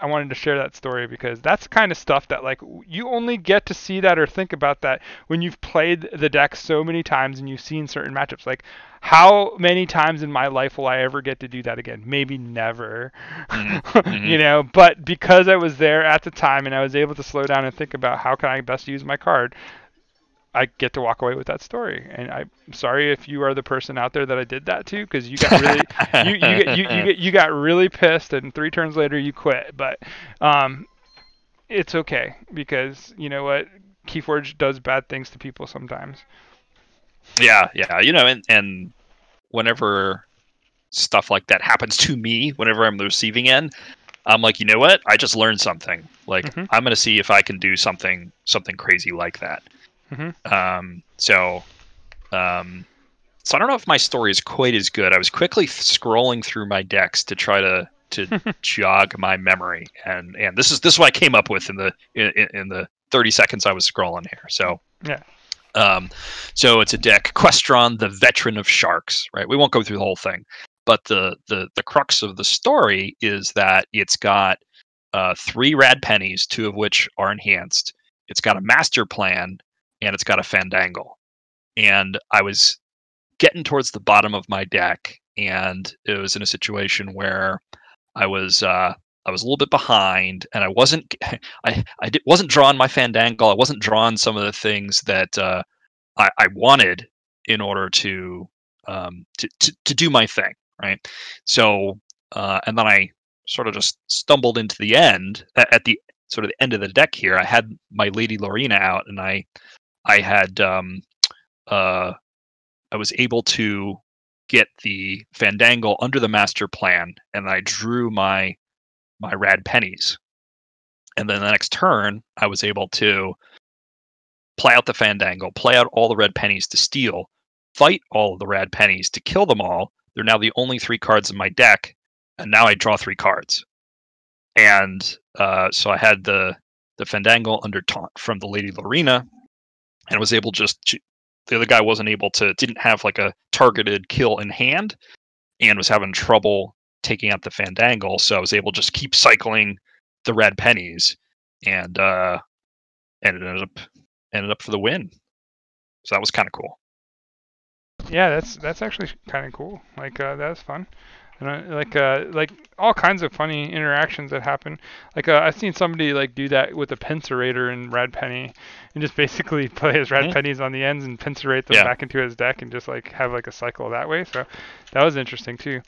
I wanted to share that story because that's kind of stuff that like you only get to see that or think about that when you've played the deck so many times and you've seen certain matchups. Like how many times in my life will I ever get to do that again? Maybe never. Mhm, mhm. you know, but because I was there at the time and I was able to slow down and think about how can I best use my card, I get to walk away with that story. And I'm sorry if you are the person out there that I did that to, because you got really you you, get- you you get- you got really pissed, and three turns later you quit. But um, it's okay because you know what, Keyforge does bad things to people sometimes. Yeah, yeah. You know, and and whenever stuff like that happens to me, whenever I'm the receiving end, I'm like, you know what? I just learned something. Like Mhm. I'm gonna see if I can do something something crazy like that. Mhm. Um, so, um, so I don't know if my story is quite as good. I was quickly scrolling through my decks to try to to jog my memory, and and this is this is what I came up with in the in, in- in the 30 seconds I was scrolling here. So Yeah. um, so it's a deck, Questron, the veteran of sharks, right? We won't go through the whole thing, but the the the crux of the story is that it's got uh, three rad pennies, two of which are enhanced. It's got a master plan, and it's got a fandangle. And I was getting towards the bottom of my deck, and it was in a situation where I was uh, I was a little bit behind, and I wasn't I I wasn't drawing my fandangle. I wasn't drawing some of the things that uh, I, I wanted in order to, um, to to to do my thing, right? So uh, and then I sort of just stumbled into the end at the sort of the end of the deck here. I had my Lady Loreya out, and I I had um, uh, I was able to get the Fandangle under the master plan, and I drew my my rad pennies. And then the next turn, I was able to play out the Fandangle, play out all the rad pennies to steal, fight all of the rad pennies to kill them all. They're now the only three cards in my deck, and now I draw three cards. And uh, so I had the the Fandangle under taunt from the Lady Loreya, and was able just to, the other guy wasn't able to didn't have like a targeted kill in hand, and was having trouble taking out the Fandangle. So I was able to just keep cycling the rad pennies, and uh, and ended up ended up for the win. So that was kind of cool. Yeah, that's that's actually kind of cool. Like uh, that's fun. And I, like uh, like all kinds of funny interactions that happen. Like uh, I've seen somebody like do that with a pincerator in Rad Penny, and just basically play his red Mhm. pennies on the ends and pincerate them Yeah. back into his deck, and just like have like a cycle that way. So that was interesting too.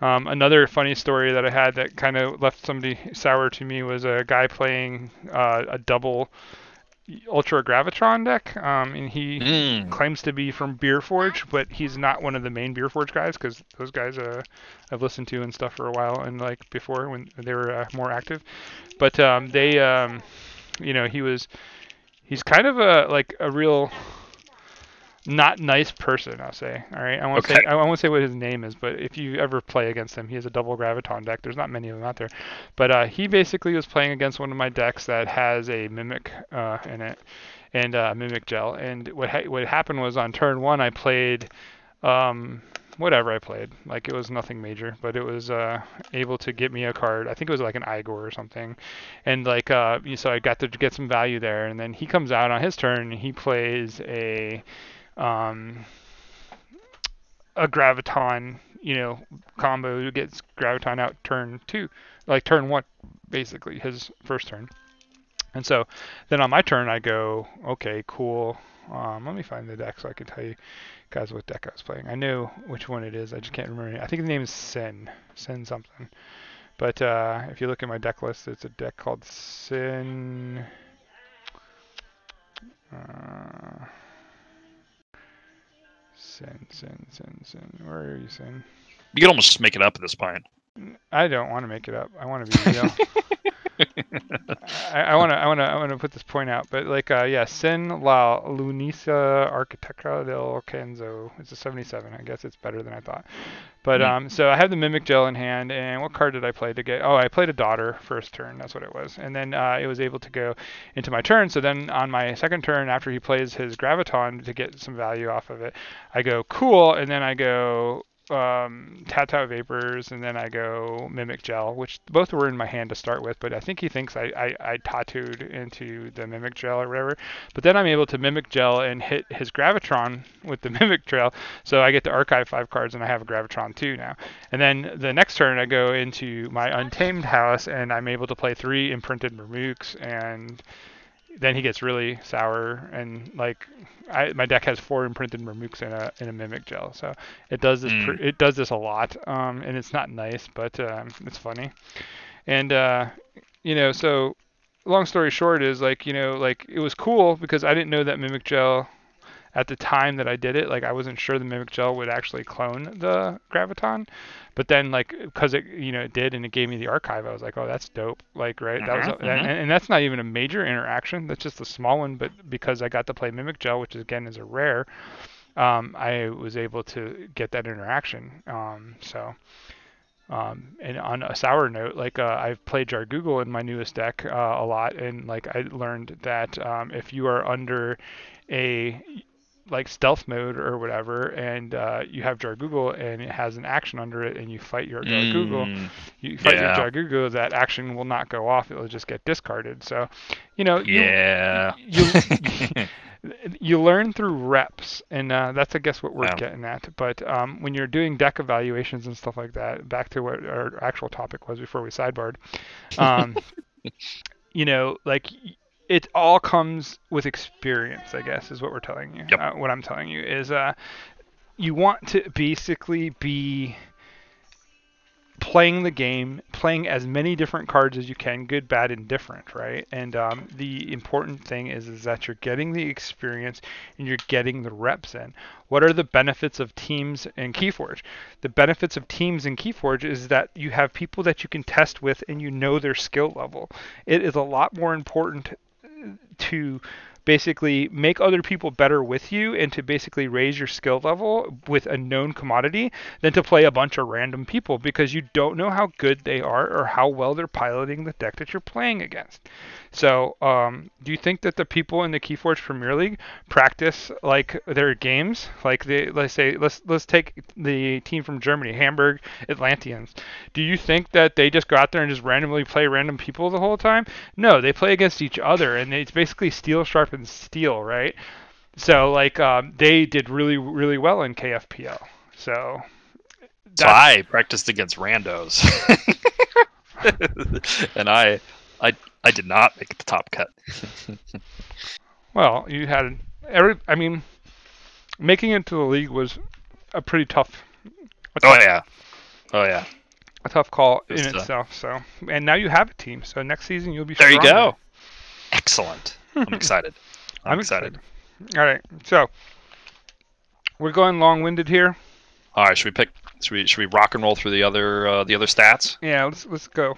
Um, another funny story that I had that kind of left somebody sour to me was a guy playing uh, a double Ultra Gravitron deck, um, and he Mm. claims to be from Beer Forge, but he's not one of the main Beer Forge guys because those guys uh, I've listened to and stuff for a while and like before when they were uh, more active. But um, they, um, you know, he was he's kind of a like a real not nice person. I'll say. All right, I won't say I won't say what his name is, but if you ever play against him, he has a double gravitron deck. There's not many of them out there, but uh, he basically was playing against one of my decks that has a mimic uh, in it and uh, mimic gel. And what ha- what happened was on turn one, I played um, whatever I played. Like it was nothing major, but it was uh, able to get me a card. I think it was like an Eyegor or something, and like uh, you- so I got to get some value there. And then he comes out on his turn, and he plays a um, a gravitron, you know, combo who gets gravitron out turn two, like turn one, basically his first turn. And so then on my turn, I go, okay, cool. Um, let me find the deck so I can tell you guys what deck I was playing. I know which one it is. I just can't remember. I think the name is Sin. Sin something. But uh, if you look at my deck list, it's a deck called Sin. Uh, Sin, Sin, Sin, Sin. Where are you, Sin? You could almost just make it up at this point. I don't want to make it up. I want to be real. I, want to, I want to, I want to put this point out. But like, uh, yeah, Sin La Lunisa Arquitecta del Kenzo. It's a 77. I guess it's better than I thought. But Mhm. um, so I have the Mimic Gel in hand, and what card did I play to get? Oh, I played a Daughter first turn. That's what it was, and then uh, it was able to go into my turn. So then on my second turn, after he plays his Gravitron to get some value off of it, I go cool, and then I go um, Vapors, and then I go Mimic Gel, which both were in my hand to start with, but I think he thinks I, I, I tattooed into the Mimic Gel or whatever. But then I'm able to Mimic Gel and hit his Gravitron with the Mimic Trail, so I get to archive five cards and I have a Gravitron too now. And then the next turn I go into my Untamed house and I'm able to play three imprinted Murmooks and then he gets really sour and like I, my deck has four imprinted Murmooks in a in a Mimic Gel, so it does this pr- Mm. it does this a lot, um, and it's not nice, but um, it's funny, and uh, you know so long story short is like you know like it was cool because I didn't know that Mimic Gel at the time that I did it like I wasn't sure the Mimic Gel would actually clone the Gravitron, but then like because it you know it did and it gave me the archive I was like oh that's dope like right that was Mhm, and, mhm. and that's not even a major interaction that's just a small one but because I got to play Mimic Gel which again is a rare um, I was able to get that interaction um, so um, and on a sour note, like uh, I've played Jargogle in my newest deck uh, a lot, and like I learned that um, if you are under a like stealth mode or whatever, and uh, you have Jargogle and it has an action under it, and you fight your Jargogle, Mm, you fight your yeah. Jargogle, that action will not go off; it'll just get discarded. So, you know, you- yeah. you you learn through reps, and uh, that's I guess what we're getting at. But um, when you're doing deck evaluations and stuff like that, back to what our actual topic was before we sidebarred, um, you know, like it all comes with experience. I guess is what we're telling you. Yep. Uh, what I'm telling you is, uh, you want to basically be playing the game, playing as many different cards as you can, good, bad, and different, right? And um, the important thing is is that you're getting the experience and you're getting the reps in. What are the benefits of teams in Keyforge? The benefits of teams in Keyforge is that you have people that you can test with and you know their skill level. It is a lot more important to basically make other people better with you and to basically raise your skill level with a known commodity than to play a bunch of random people because you don't know how good they are or how well they're piloting the deck that you're playing against. So, um, do you think that the people in the KeyForge Premier League practice like their games? Like they, let's say, let's let's take the team from Germany, Hamburg Atlanteans. Do you think that they just go out there and just randomly play random people the whole time? No, they play against each other, and it's basically steel sharpens steel, right? So, like, um, they did really really well in KFPL. So. So I practiced against randos, and I, I I did not make the top cut. well, you had every. I mean, making it to the league was a pretty tough. A tough oh yeah, oh yeah. A tough call in uh, itself. So, and now you have a team. So next season you'll be. There stronger. you go. Excellent. I'm excited. I'm, I'm excited. excited. All right, so we're going long-winded here. All right, should we pick? Should we should we rock and roll through the other uh, the other stats? Yeah, let's let's go.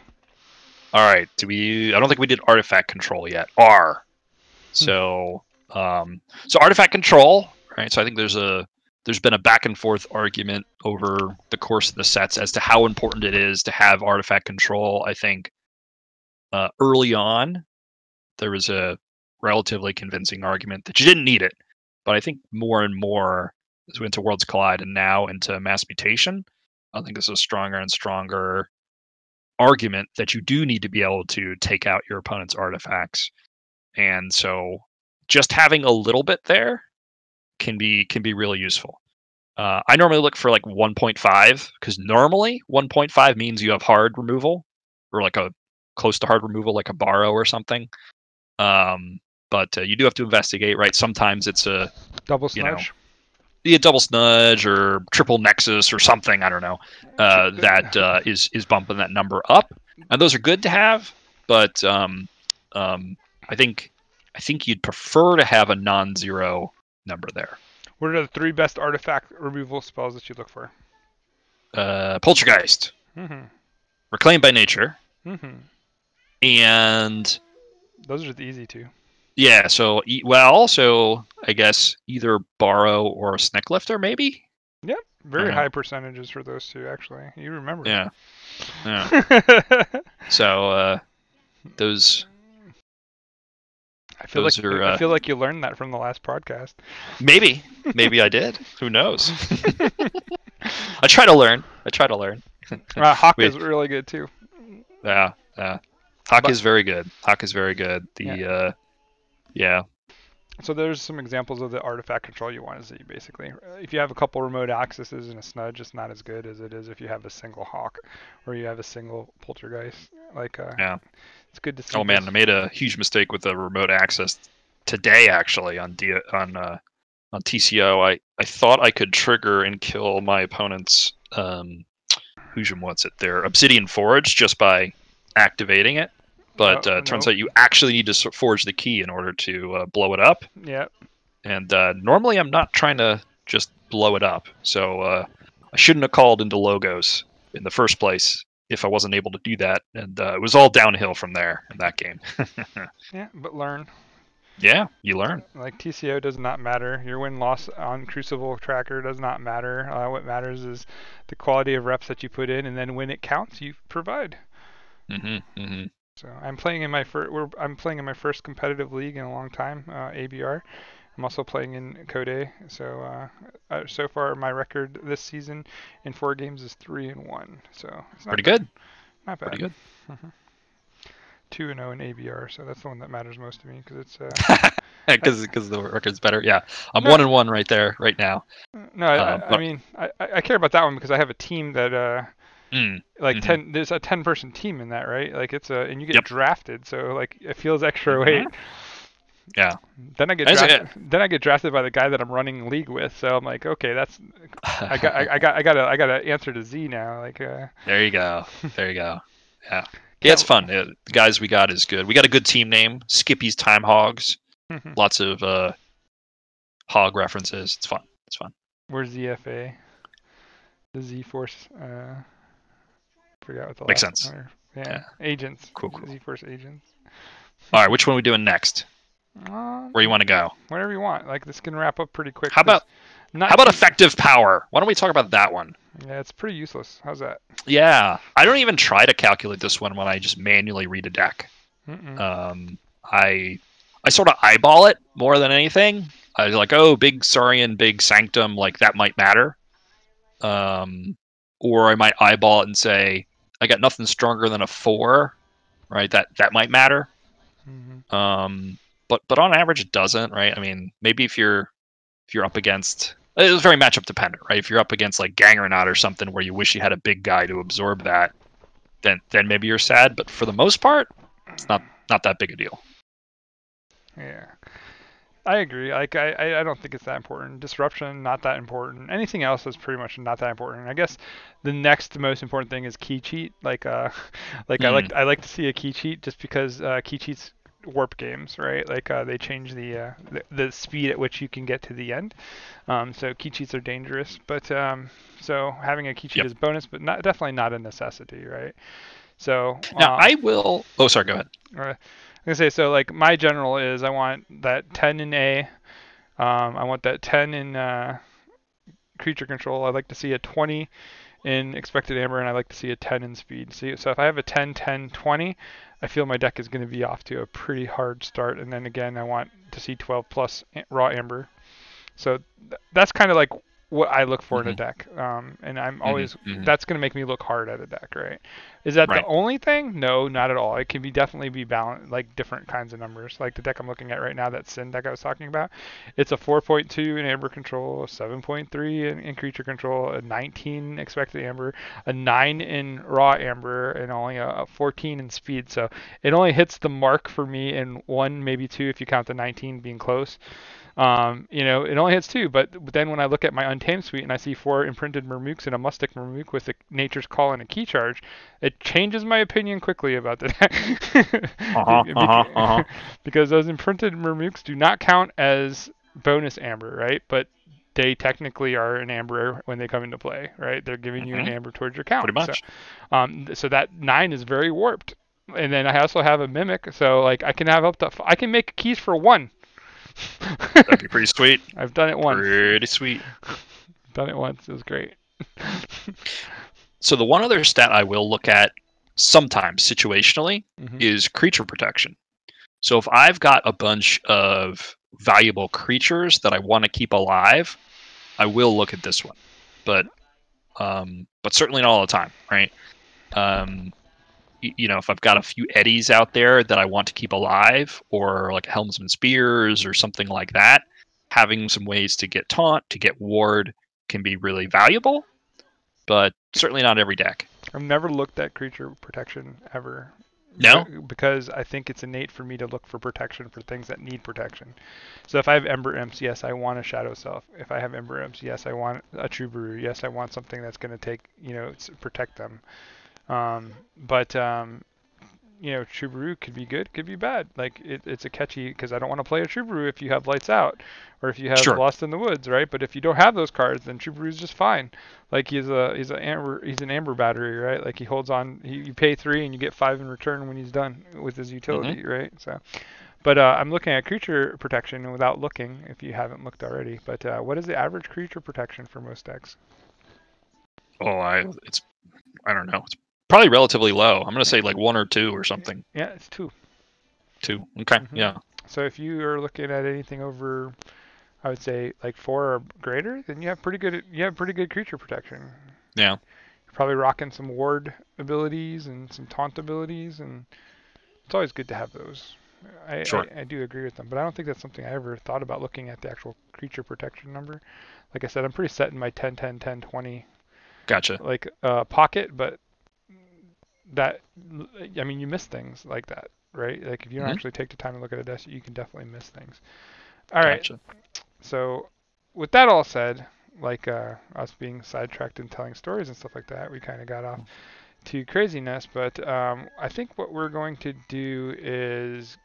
All right. Do we? I don't think we did artifact control yet. R. So, um, so artifact control, right? So I think there's a there's been a back and forth argument over the course of the sets as to how important it is to have artifact control. I think uh, early on there was a relatively convincing argument that you didn't need it, but I think more and more as we went to Worlds Collide and now into Mass Mutation, I think this is stronger and stronger argument that you do need to be able to take out your opponent's artifacts. And so just having a little bit there can be can be really useful. Uh, I normally look for like 1.5 because normally 1.5 means you have hard removal or like a close to hard removal, like a borrow or something. Um, but uh, you do have to investigate, right? Sometimes it's a double smudge be a double snudge or triple nexus or something. I don't know. Uh, that uh, is is bumping that number up, and those are good to have. But um, um, I think I think you'd prefer to have a non-zero number there. What are the three best artifact removal spells that you look for? Uh, Poltergeist, mm-hmm. Reclaim by Nature, mm-hmm. and those are the easy two. Yeah, so well, so I guess either borrow or a Sneklifter, maybe. Yep, very high percentages for those two. Actually, you remember. Yeah. Yeah. so uh, those. I feel like are, uh, I feel like you learned that from the last podcast. Maybe, maybe I did. Who knows? I try to learn. I try to learn. uh, Hawk we, is really good too. Yeah, yeah. Hawk but, is very good. Hawk is very good. The yeah. uh, yeah. So there's some examples of the artifact control you want to see, basically. If you have a couple remote accesses and a snudge, it's not as good as it is if you have a single hawk or you have a single poltergeist. Like, uh, yeah, it's good to see. Oh man, I made a huge mistake with the remote access today, actually, on D- on uh, on TCO. I I thought I could trigger and kill my opponent's um, what's it? Their Obsidian Forge just by activating it but uh, turns out you actually need to forge the key in order to uh, blow it up. Yeah. And uh, normally I'm not trying to just blow it up, so uh, I shouldn't have called into logos in the first place if I wasn't able to do that, and uh, it was all downhill from there in that game. yeah, but learn. Yeah, you learn. Like TCO does not matter. Your win loss on Crucible Tracker does not matter. Uh, what matters is the quality of reps that you put in, and then when it counts, you provide. Mm-hmm. Mm-hmm. So I'm playing in my first. I'm playing in my first competitive league in a long time, uh, ABR. I'm also playing in Code. So uh, uh, so far my record this season in four games is three and one. So it's not pretty bad. good. Not bad. Pretty good. Mm-hmm. Two and zero oh in ABR. So that's the one that matters most to me because it's. Because uh, because the record's better. Yeah, I'm no, one and one right there right now. No, I, I, I mean I, I care about that one because I have a team that uh, Mm. Like mm-hmm. ten, there's a ten person team in that, right? Like it's a, and you get yep. drafted, so like it feels extra mm-hmm. weight. Yeah. Then I get drafted, then I get drafted by the guy that I'm running league with. So I'm like, okay, that's I got I, I got I got a I got to answer to Z now. Like, uh, there you go. There you go. Yeah. Yeah, it's fun. Yeah, the guys we got is good. We got a good team name, Skippy's Time Hogs. Lots of uh, hog references. It's fun. It's fun. where's ZFA? The Z Force. Uh, forgot what the Makes sense. Yeah, Yeah. agents. Cool, cool. Z Force agents. All right, which one are we doing next? Um, Where you want to go? whatever you want. Like this can wrap up pretty quick. How about how about effective power? Why don't we talk about that one? Yeah, it's pretty useless. How's that? Yeah, I don't even try to calculate this one when I just manually read a deck. Mm-mm. Um, I I sort of eyeball it more than anything. I was like, oh, big Saurian, big Sanctum, like that might matter. Um, or I might eyeball it and say, I got nothing stronger than a four, right? That that might matter. Mhm. Um, but but on average, it doesn't, right? I mean, maybe if you're if you're up against it's very matchup dependent, right? If you're up against like Gangrenot or something where you wish you had a big guy to absorb that, then then maybe you're sad. But for the most part, it's not not that big a deal. Yeah. I agree. Like I, I- don't think it's that important. Disruption, not that important. Anything else is pretty much not that important. I guess the next most important thing is key cheat. Like uh like I like I like to see a key cheat just because uh key cheats warp games, right? Like uh, they change the, uh, the the speed at which you can get to the end. Um, so key cheats are dangerous, but um, so having a key cheat Yep. is bonus, but not definitely not a necessity, right? So Now um, I will. Oh, sorry. Go ahead. Gonna say so. Like my general is, I want that 10 in A. Um, I want that 10 in uh, creature control. I'd like to see a 20 in expected amber, and I'd like to see a 10 in speed. So, so if I have a 10, 10, 20, I feel my deck is going to be off to a pretty hard start. And then again, I want to see 12 plus raw amber. So th- that's kind of like what I look for in a Mhm. deck. Um, and I'm always mhm. that's going to make me look hard at a deck, right? Is that Right. the only thing? No, not at all. It can be definitely be balanced, like different kinds of numbers. Like the deck I'm looking at right now, that Sin deck I was talking about, it's a 4.2 in amber control, a 7.3 in, in creature control, a 19 expected amber, a 9 in raw amber, and only a, a 14 in speed. So it only hits the mark for me in one, maybe two, if you count the 19 being close. Um, you know, it only hits two, but then when I look at my Untamed suite and I see four imprinted Murmooks and a Mustic Murmook with a Nature's Call and a Key Charge, it changes my opinion quickly about the deck. Uh-huh, Be- uh-huh, uh-huh. because those imprinted Murmooks do not count as bonus amber, right? But they technically are an amber when they come into play, right? They're giving you an Mhm. amber towards your count. Pretty So- much. um, so that nine is very warped. And then I also have a mimic, so like I can have up to f- I can make keys for one. That'd be pretty sweet. I've done it once. Pretty sweet. Done it once. It was great. So the one other stat I will look at sometimes situationally Mhm. is creature protection. So if I've got a bunch of valuable creatures that I want to keep alive, I will look at this one. But um, but certainly not all the time, right? Um, you know, if I've got a few eddies out there that I want to keep alive, or like Helmsman Spears or something like that, having some ways to get taunt, to get ward can be really valuable, but certainly not every deck. I've never looked at creature protection ever. No? Because I think it's innate for me to look for protection for things that need protection. So if I have Ember Imps, yes, I want a Shadow Self. If I have Ember Imps, yes, I want a Troubadour. Yes, I want something that's going to take, you know, protect them. Um, but um, you know, Troubadour could be good, could be bad. Like it, it's a catchy because I don't want to play a Troubadour if you have Lights Out or if you have Sure. Lost in the Woods, right? But if you don't have those cards, then is just fine. Like he's a he's a amber he's an amber battery, right? Like he holds on. He, you pay three and you get five in return when he's done with his utility, right? So. But uh, I'm looking at creature protection without looking, if you haven't looked already. But uh, what is the average creature protection for most decks? Oh, I it's I don't know. It's probably relatively low. I'm gonna say like one or two or something. Yeah, it's two. Two. Okay. Mhm. Yeah. So if you are looking at anything over, I would say like four or greater, then you have pretty good you have pretty good creature protection. Yeah. You're probably rocking some ward abilities and some taunt abilities, and it's always good to have those. I, Sure. I, I do agree with them, but I don't think that's something I ever thought about looking at the actual creature protection number. Like I said, I'm pretty set in my 10, 10, 10, 20 Gotcha. like uh, pocket, but that I mean you miss things like that. right? Like if you don't Mhm. actually take the time to look at a desk, you can definitely miss things. All right. Gotcha. So, with that all said, like uh, us being sidetracked and telling stories and stuff like that, we kind of got off to craziness. But um, I think what we're going to do is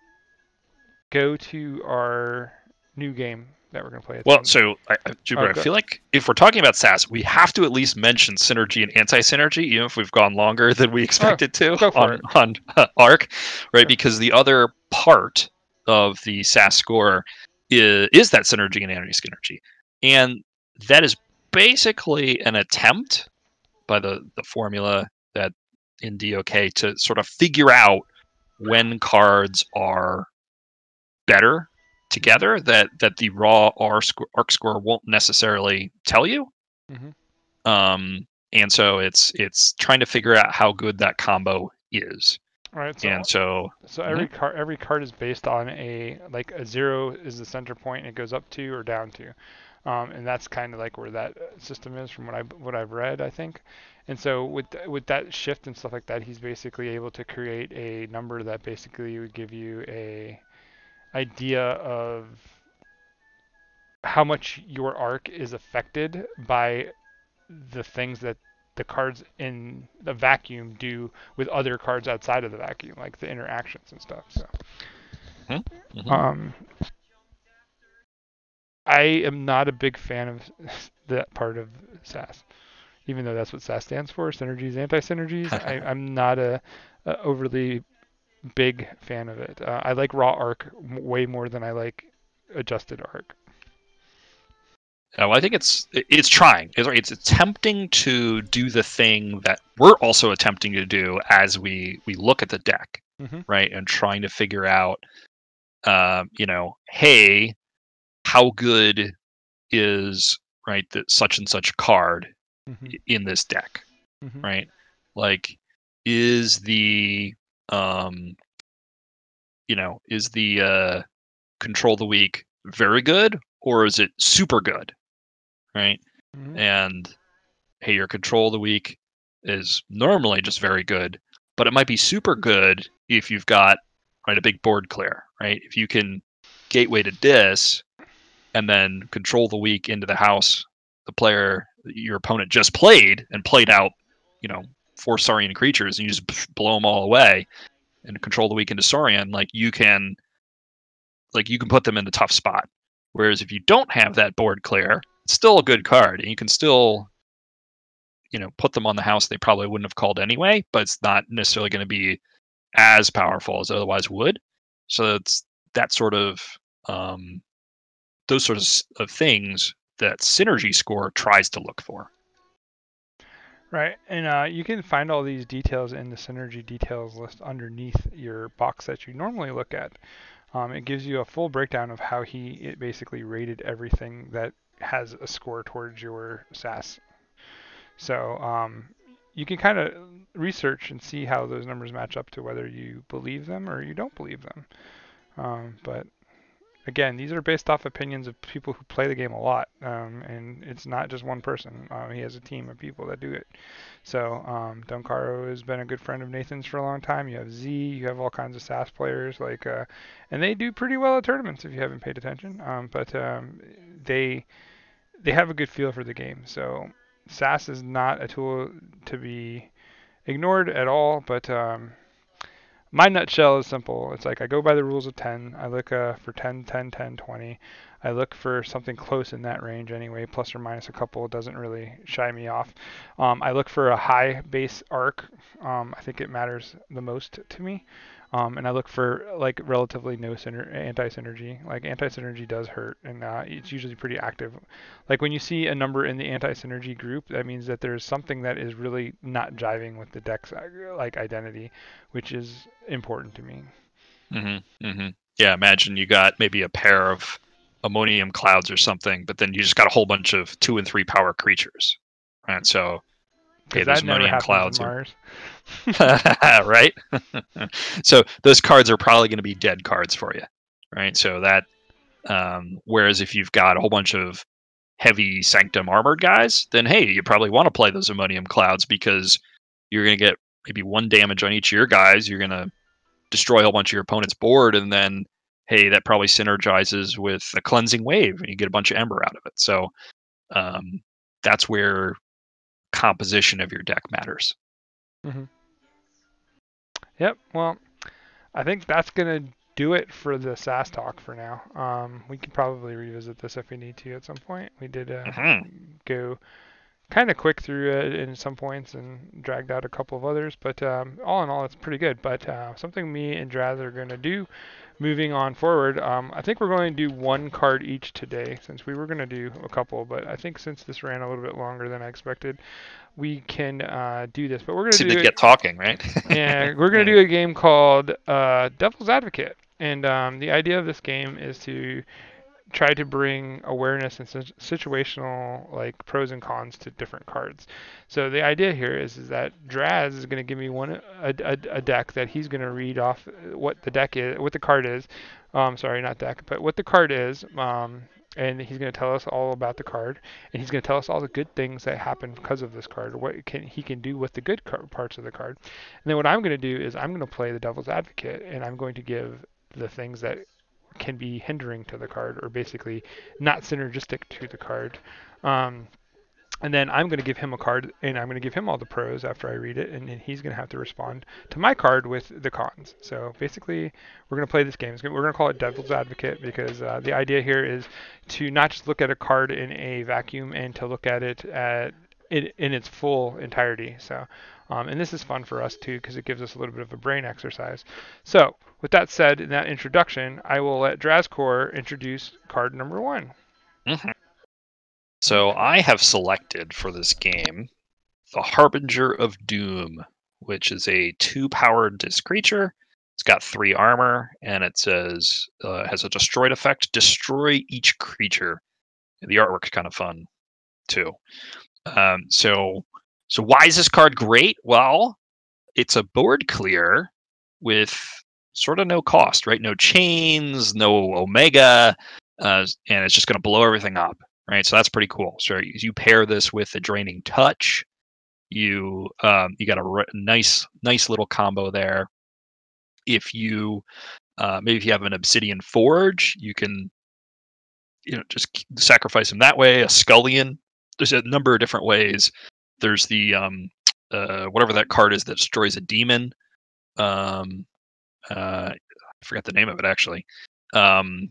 go to our new game that we're going to play. Well, so I, Jupiter, Oh, I feel like if we're talking about SAS, we have to at least mention synergy and anti-synergy, even if we've gone longer than we expected to Oh, for on, it. on uh, ARC, right? Sure. Because the other part of the SAS score is, is that synergy and anti-synergy, and that is basically an attempt by the the formula that in DOK to sort of figure out when cards are better together that that the raw R score, arc score won't necessarily tell you. Mhm. Um, and so it's it's trying to figure out how good that combo is. all right. So, and so so every card every card is based on a like a zero is the center point and it goes up to or down to. Um, and that's kind of like where that system is from what I what I've read, I think. And so with with that shift and stuff like that, he's basically able to create a number that basically would give you a idea of how much your arc is affected by the things that the cards in the vacuum do with other cards outside of the vacuum, like the interactions and stuff. So. Mhm. Um, I am not a big fan of that part of SAS, even though that's what SAS stands for, synergies, anti-synergies. I, I'm not a, a overly big fan of it. Uh, I like raw arc way more than I like adjusted arc. uh, I think it's it's trying. It's, it's attempting to do the thing that we're also attempting to do as we we look at the deck, Mhm. right? And trying to figure out, um, you know, hey, how good is right that such and such card Mhm. in this deck, Mhm. right? Like, is the um, you know, is the uh, control the weak very good or is it super good, right? Mhm. And hey, your control of the weak is normally just very good, but it might be super good if you've got right a big board clear, right? If you can gateway to this and then control the weak into the house the player your opponent just played and played out, you know, four Saurian creatures and you just blow them all away and control the weak into Saurian, like you can like you can put them in a tough spot. Whereas if you don't have that board clear, it's still a good card and you can still you know put them on the house they probably wouldn't have called anyway, but it's not necessarily going to be as powerful as otherwise would. So it's that sort of um, those sorts of things that synergy score tries to look for. Right, and uh, you can find all these details in the synergy details list underneath your box that you normally look at. Um, it gives you a full breakdown of how he it basically rated everything that has a score towards your SAS. So um, you can kind of research and see how those numbers match up to whether you believe them or you don't believe them. Um, but again, these are based off opinions of people who play the game a lot, um, and it's not just one person. Um, he has a team of people that do it. So um, has been a good friend of Nathan's for a long time. You have Z, you have all kinds of SAS players, like, uh, and they do pretty well at tournaments if you haven't paid attention. Um, but um, they they have a good feel for the game. So SAS is not a tool to be ignored at all, but um, my nutshell is simple. It's like I go by the rules of 10. I look uh, for 10, 10, 10, 20. I look for something close in that range anyway, plus or minus a couple. It doesn't really shy me off. Um, I look for a high base arc. Um, I think it matters the most to me. Um, and I look for like relatively no syner- anti-synergy. Like anti-synergy does hurt, and uh, it's usually pretty active. Like when you see a number in the anti-synergy group, that means that there's something that is really not jiving with the deck's uh, like identity, which is important to me. Mm-hmm, mm-hmm. Yeah, imagine you got maybe a pair of ammonium clouds or something, but then you just got a whole bunch of two and three power creatures, right? So, okay, 'Cause those that never ammonium happens clouds in Mars. right? so those cards are probably going to be dead cards for you, right? So that, um, whereas if you've got a whole bunch of heavy sanctum armored guys, then hey, you probably want to play those ammonium clouds because you're going to get maybe one damage on each of your guys. You're going to destroy a whole bunch of your opponent's board, and then hey, that probably synergizes with a cleansing wave, and you get a bunch of ember out of it. So um, that's where composition of your deck matters. Mm-hmm. Yep. Well, I think that's gonna do it for the SAS talk for now. Um, we can probably revisit this if we need to at some point. We did uh, Mhm. go kind of quick through it in some points and dragged out a couple of others, but um, all in all, it's pretty good. But uh, something me and Draz are going to do moving on forward, um, I think we're going to do one card each today since we were going to do a couple, but I think since this ran a little bit longer than I expected, we can uh, do this. But we're going to Seem do to it- get talking, right? yeah, we're gonna do a game called uh, Devil's Advocate, and um, the idea of this game is to try to bring awareness and situational like pros and cons to different cards. So the idea here is is that Draz is going to give me one a, a, a deck that he's going to read off what the deck is, what the card is. Um, sorry, not deck, but what the card is. Um, and he's going to tell us all about the card, and he's going to tell us all the good things that happen because of this card, or what can he can do with the good car- parts of the card. And then what I'm going to do is I'm going to play the devil's advocate, and I'm going to give the things that can be hindering to the card, or basically not synergistic to the card. Um, and then I'm going to give him a card, and I'm going to give him all the pros after I read it, and he's going to have to respond to my card with the cons. So basically, we're going to play this game. We're going to call it Devil's Advocate because uh, the idea here is to not just look at a card in a vacuum and to look at it at in, in its full entirety. So, um, and this is fun for us too because it gives us a little bit of a brain exercise. So, with that said, in that introduction, I will let Drazkor introduce card number one. Mhm. So I have selected for this game the Harbinger of Doom, which is a two-powered disc creature. It's got three armor, and it says uh, has a destroyed effect. Destroy each creature. The artwork's kind of fun too. Um, so, so why is this card great? Well, it's a board clear with sort of no cost, right? No chains, no omega, uh, and it's just going to blow everything up right? So that's pretty cool. So you, pair this with a draining touch, you um, you got a nice nice little combo there. If you uh, maybe if you have an obsidian forge, you can you know just sacrifice him that way. A scullion. There's a number of different ways. There's the um, uh, whatever that card is that destroys a demon. Um, uh, I forgot the name of it actually. Um,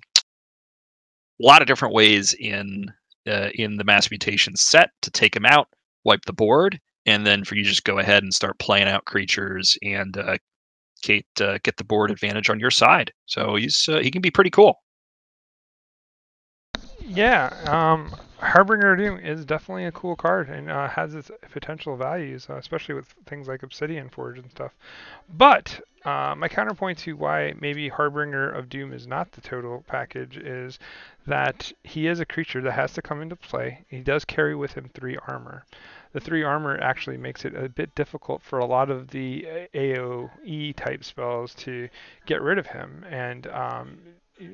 a lot of different ways in uh, in the mass mutation set to take him out, wipe the board, and then for you just go ahead and start playing out creatures and uh, get uh, get the board advantage on your side. So he's uh, he can be pretty cool. Yeah, um, Harbinger of Doom is definitely a cool card and uh, has its potential values, uh, especially with things like Obsidian Forge and stuff. But uh, my counterpoint to why maybe Harbinger of Doom is not the total package is that he is a creature that has to come into play. He does carry with him three armor. The three armor actually makes it a bit difficult for a lot of the AOE type spells to get rid of him, and um,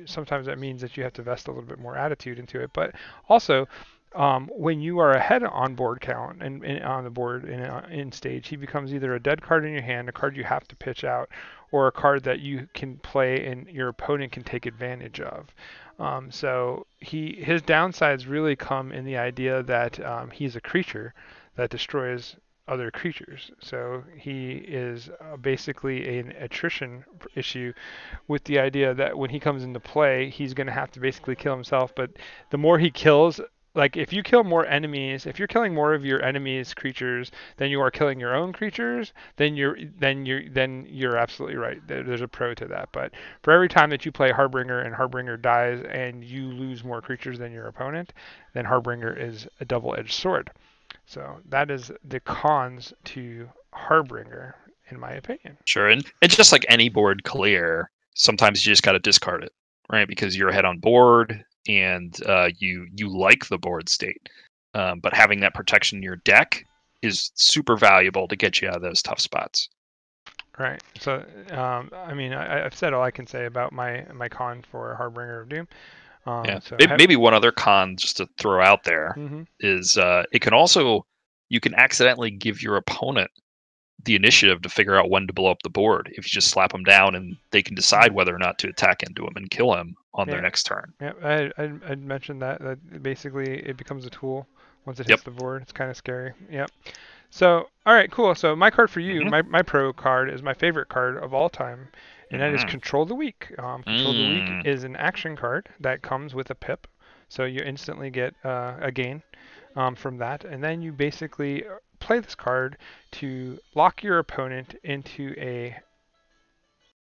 sometimes that means that you have to vest a little bit more attitude into it. But also, um, when you are ahead on board count and, and on the board in, uh, in stage, he becomes either a dead card in your hand, a card you have to pitch out, or a card that you can play and your opponent can take advantage of. Um, so he his downsides really come in the idea that um, he's a creature that destroys other creatures. So he is uh, basically an attrition issue with the idea that when he comes into play, he's going to have to basically kill himself. But the more he kills, like if you kill more enemies, if you're killing more of your enemies' creatures than you are killing your own creatures, then you're then you're then you're absolutely right. There's a pro to that. But for every time that you play Harbinger and Harbinger dies and you lose more creatures than your opponent, then Harbinger is a double-edged sword. So that is the cons to Harbinger, in my opinion. Sure, and and just like any board clear, sometimes you just got to discard it, right? Because you're ahead on board and uh, you you like the board state, um, but having that protection in your deck is super valuable to get you out of those tough spots. Right. So, um, I mean, I, I've said all I can say about my my con for Harbinger of Doom. Um, Yeah. So May- Maybe one other con just to throw out there hmm is uh, it can also you can accidentally give your opponent the initiative to figure out when to blow up the board. If you just slap them down and they can decide whether or not to attack into him and kill him on Yeah. their next turn. Yeah, I, I I mentioned that that basically it becomes a tool once it hits Yep. the board. It's kind of scary. Yep. So all right, cool. So my card for you, Mhm. my my pro card is my favorite card of all time, and that is Mhm. Control the Weak. Um, Control the Mm. Weak is an action card that comes with a pip, so you instantly get uh, a gain um, from that, and then you basically uh, play this card to lock your opponent into a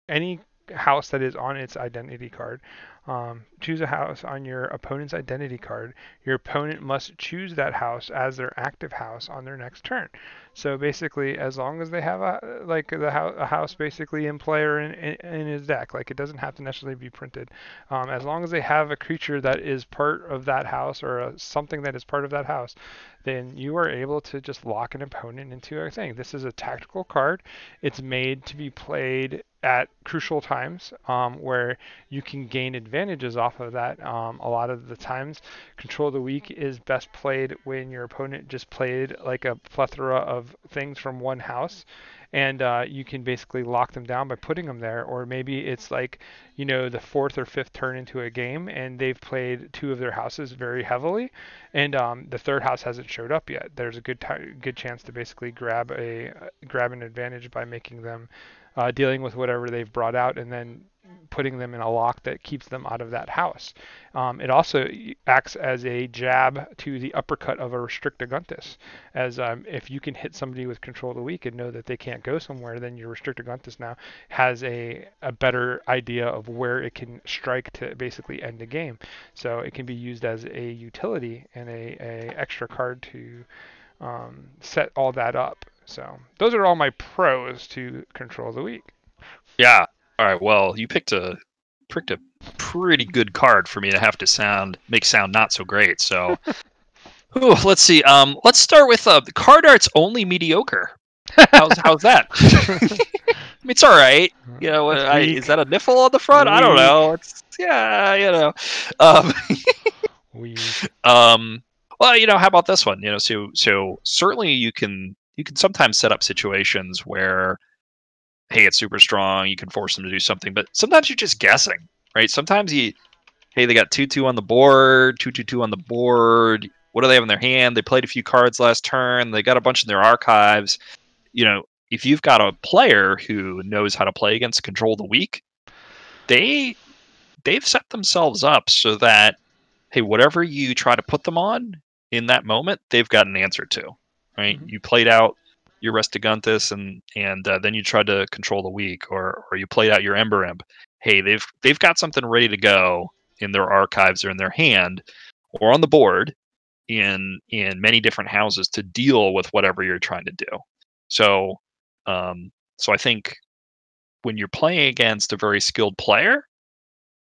any house that is on its identity card. Um, choose a house on your opponent's identity card. Your opponent must choose that house as their active house on their next turn. So basically, as long as they have a like the house, a house basically in play or in, in, in his deck, like it doesn't have to necessarily be printed. Um, as long as they have a creature that is part of that house or a, something that is part of that house, then you are able to just lock an opponent into a thing. This is a tactical card. It's made to be played at crucial times um, where you can gain advantages off of that. Um, a lot of the times, Control of the Weak is best played when your opponent just played like a plethora of things from one house. And uh, you can basically lock them down by putting them there, or maybe it's like, you know, the fourth or fifth turn into a game, and they've played two of their houses very heavily, and um, the third house hasn't showed up yet. There's a good ti good chance to basically grab a grab an advantage by making them uh, dealing with whatever they've brought out and then putting them in a lock that keeps them out of that house. Um, it also acts as a jab to the uppercut of a Restringuntus, as um, if you can hit somebody with Control of the Weak and know that they can't go somewhere, then your Restringuntus now has a, a better idea of where it can strike to basically end the game. So it can be used as a utility and a, a extra card to um, set all that up. So those are all my pros to Control of the Weak. Yeah. All right. Well, you picked a picked a pretty good card for me to have to sound make sound not so great. So, Ooh, let's see. Um, let's start with uh, card art's only mediocre. How's how's that? I mean, it's all right. You know, I, is that a niffle on the front? I don't know. It's yeah, you know. Um, We um, well, you know, how about this one? You know, so so certainly you can you can sometimes set up situations where, hey, it's super strong. You can force them to do something, but sometimes you're just guessing, right? Sometimes you, hey, they got two two on the board, two two two on the board. What do they have in their hand? They played a few cards last turn. They got a bunch in their archives. You know, if you've got a player who knows how to play against control the weak, they they've set themselves up so that hey, whatever you try to put them on in that moment, they've got an answer to. Right? Mhm. You played out your Restringuntus and and uh, then you tried to control the weak, or or you played out your Ember Imp. Hey, they've they've got something ready to go in their archives or in their hand or on the board in in many different houses to deal with whatever you're trying to do. So um, so I think when you're playing against a very skilled player,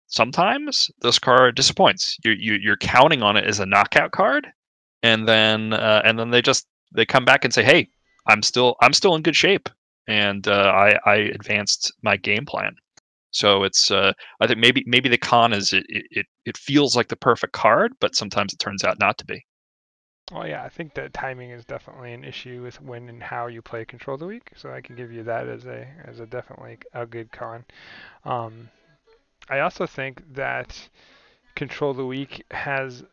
sometimes this card disappoints. You're you, you're counting on it as a knockout card, and then uh, and then they just they come back and say, "Hey, I'm still I'm still in good shape, and uh, I I advanced my game plan." So it's uh, I think maybe maybe the con is it, it it feels like the perfect card, but sometimes it turns out not to be. Well, yeah, I think that timing is definitely an issue with when and how you play Control the Weak. So I can give you that as a as a definitely a good con. Um, I also think that Control the Weak has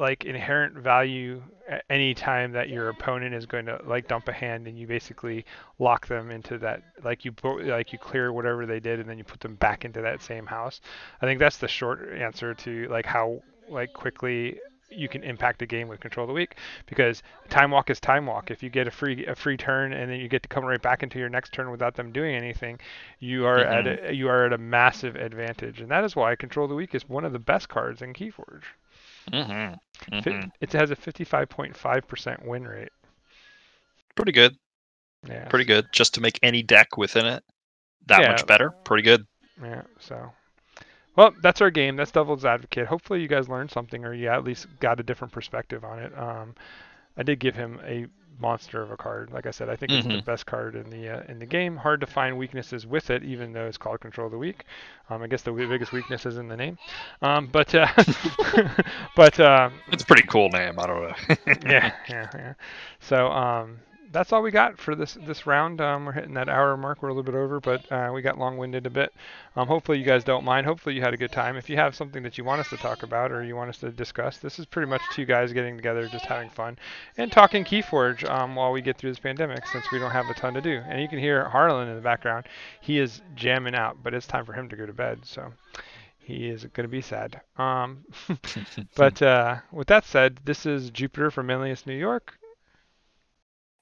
like inherent value at any time that your opponent is going to like dump a hand and you basically lock them into that like you like you clear whatever they did and then you put them back into that same house. I think that's the short answer to like how like quickly you can impact a game with control of the weak because time walk is time walk. If you get a free a free turn and then you get to come right back into your next turn without them doing anything, you are at a, you are at a massive advantage, and that is why control of the weak is one of the best cards in Keyforge. Mm-hmm. Fi- It has a 55.5% win rate. Pretty good, Yeah. pretty good. Just to make any deck within it that Yeah. much better. Pretty good. Yeah. So, well, that's our game. That's Devil's Advocate. Hopefully, you guys learned something, or you at least got a different perspective on it. Um, I did give him a monster of a card. Like I said, I think it's the Mhm. best card in the uh, in the game. Hard to find weaknesses with it, even though it's called Control of the Weak. Um, I guess the biggest weakness is in the name. Um, but uh, but uh, It's a pretty cool name. I don't know. yeah, yeah, yeah. So, um, that's all we got for this this round. Um, we're hitting that hour mark. We're a little bit over, but uh, we got long-winded a bit. Um, hopefully you guys don't mind. Hopefully you had a good time. If you have something that you want us to talk about or you want us to discuss, this is pretty much two guys getting together, just having fun and talking Keyforge um, while we get through this pandemic, since we don't have a ton to do. And you can hear Harlan in the background. He is jamming out, but it's time for him to go to bed. So he is going to be sad. Um, but uh, with that said, this is Jupiter from Manlius, New York.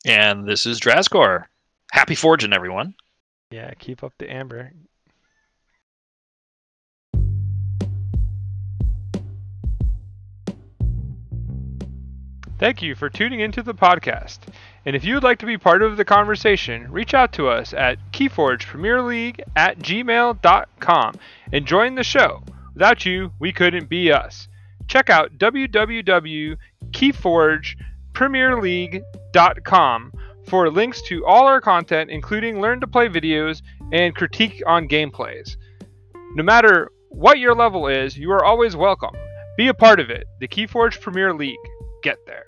And this is Drazgor. Happy forging, everyone. Yeah, keep up the amber. Thank you for tuning into the podcast. And if you would like to be part of the conversation, reach out to us at KeyforgePremierLeague at gmail.com and join the show. Without you, we couldn't be us. Check out www.keyforgepremierleague.com for links to all our content, including learn to play videos and critique on gameplays. No matter what your level is, you are always welcome. Be a part of it. The Keyforge Premier League. Get there.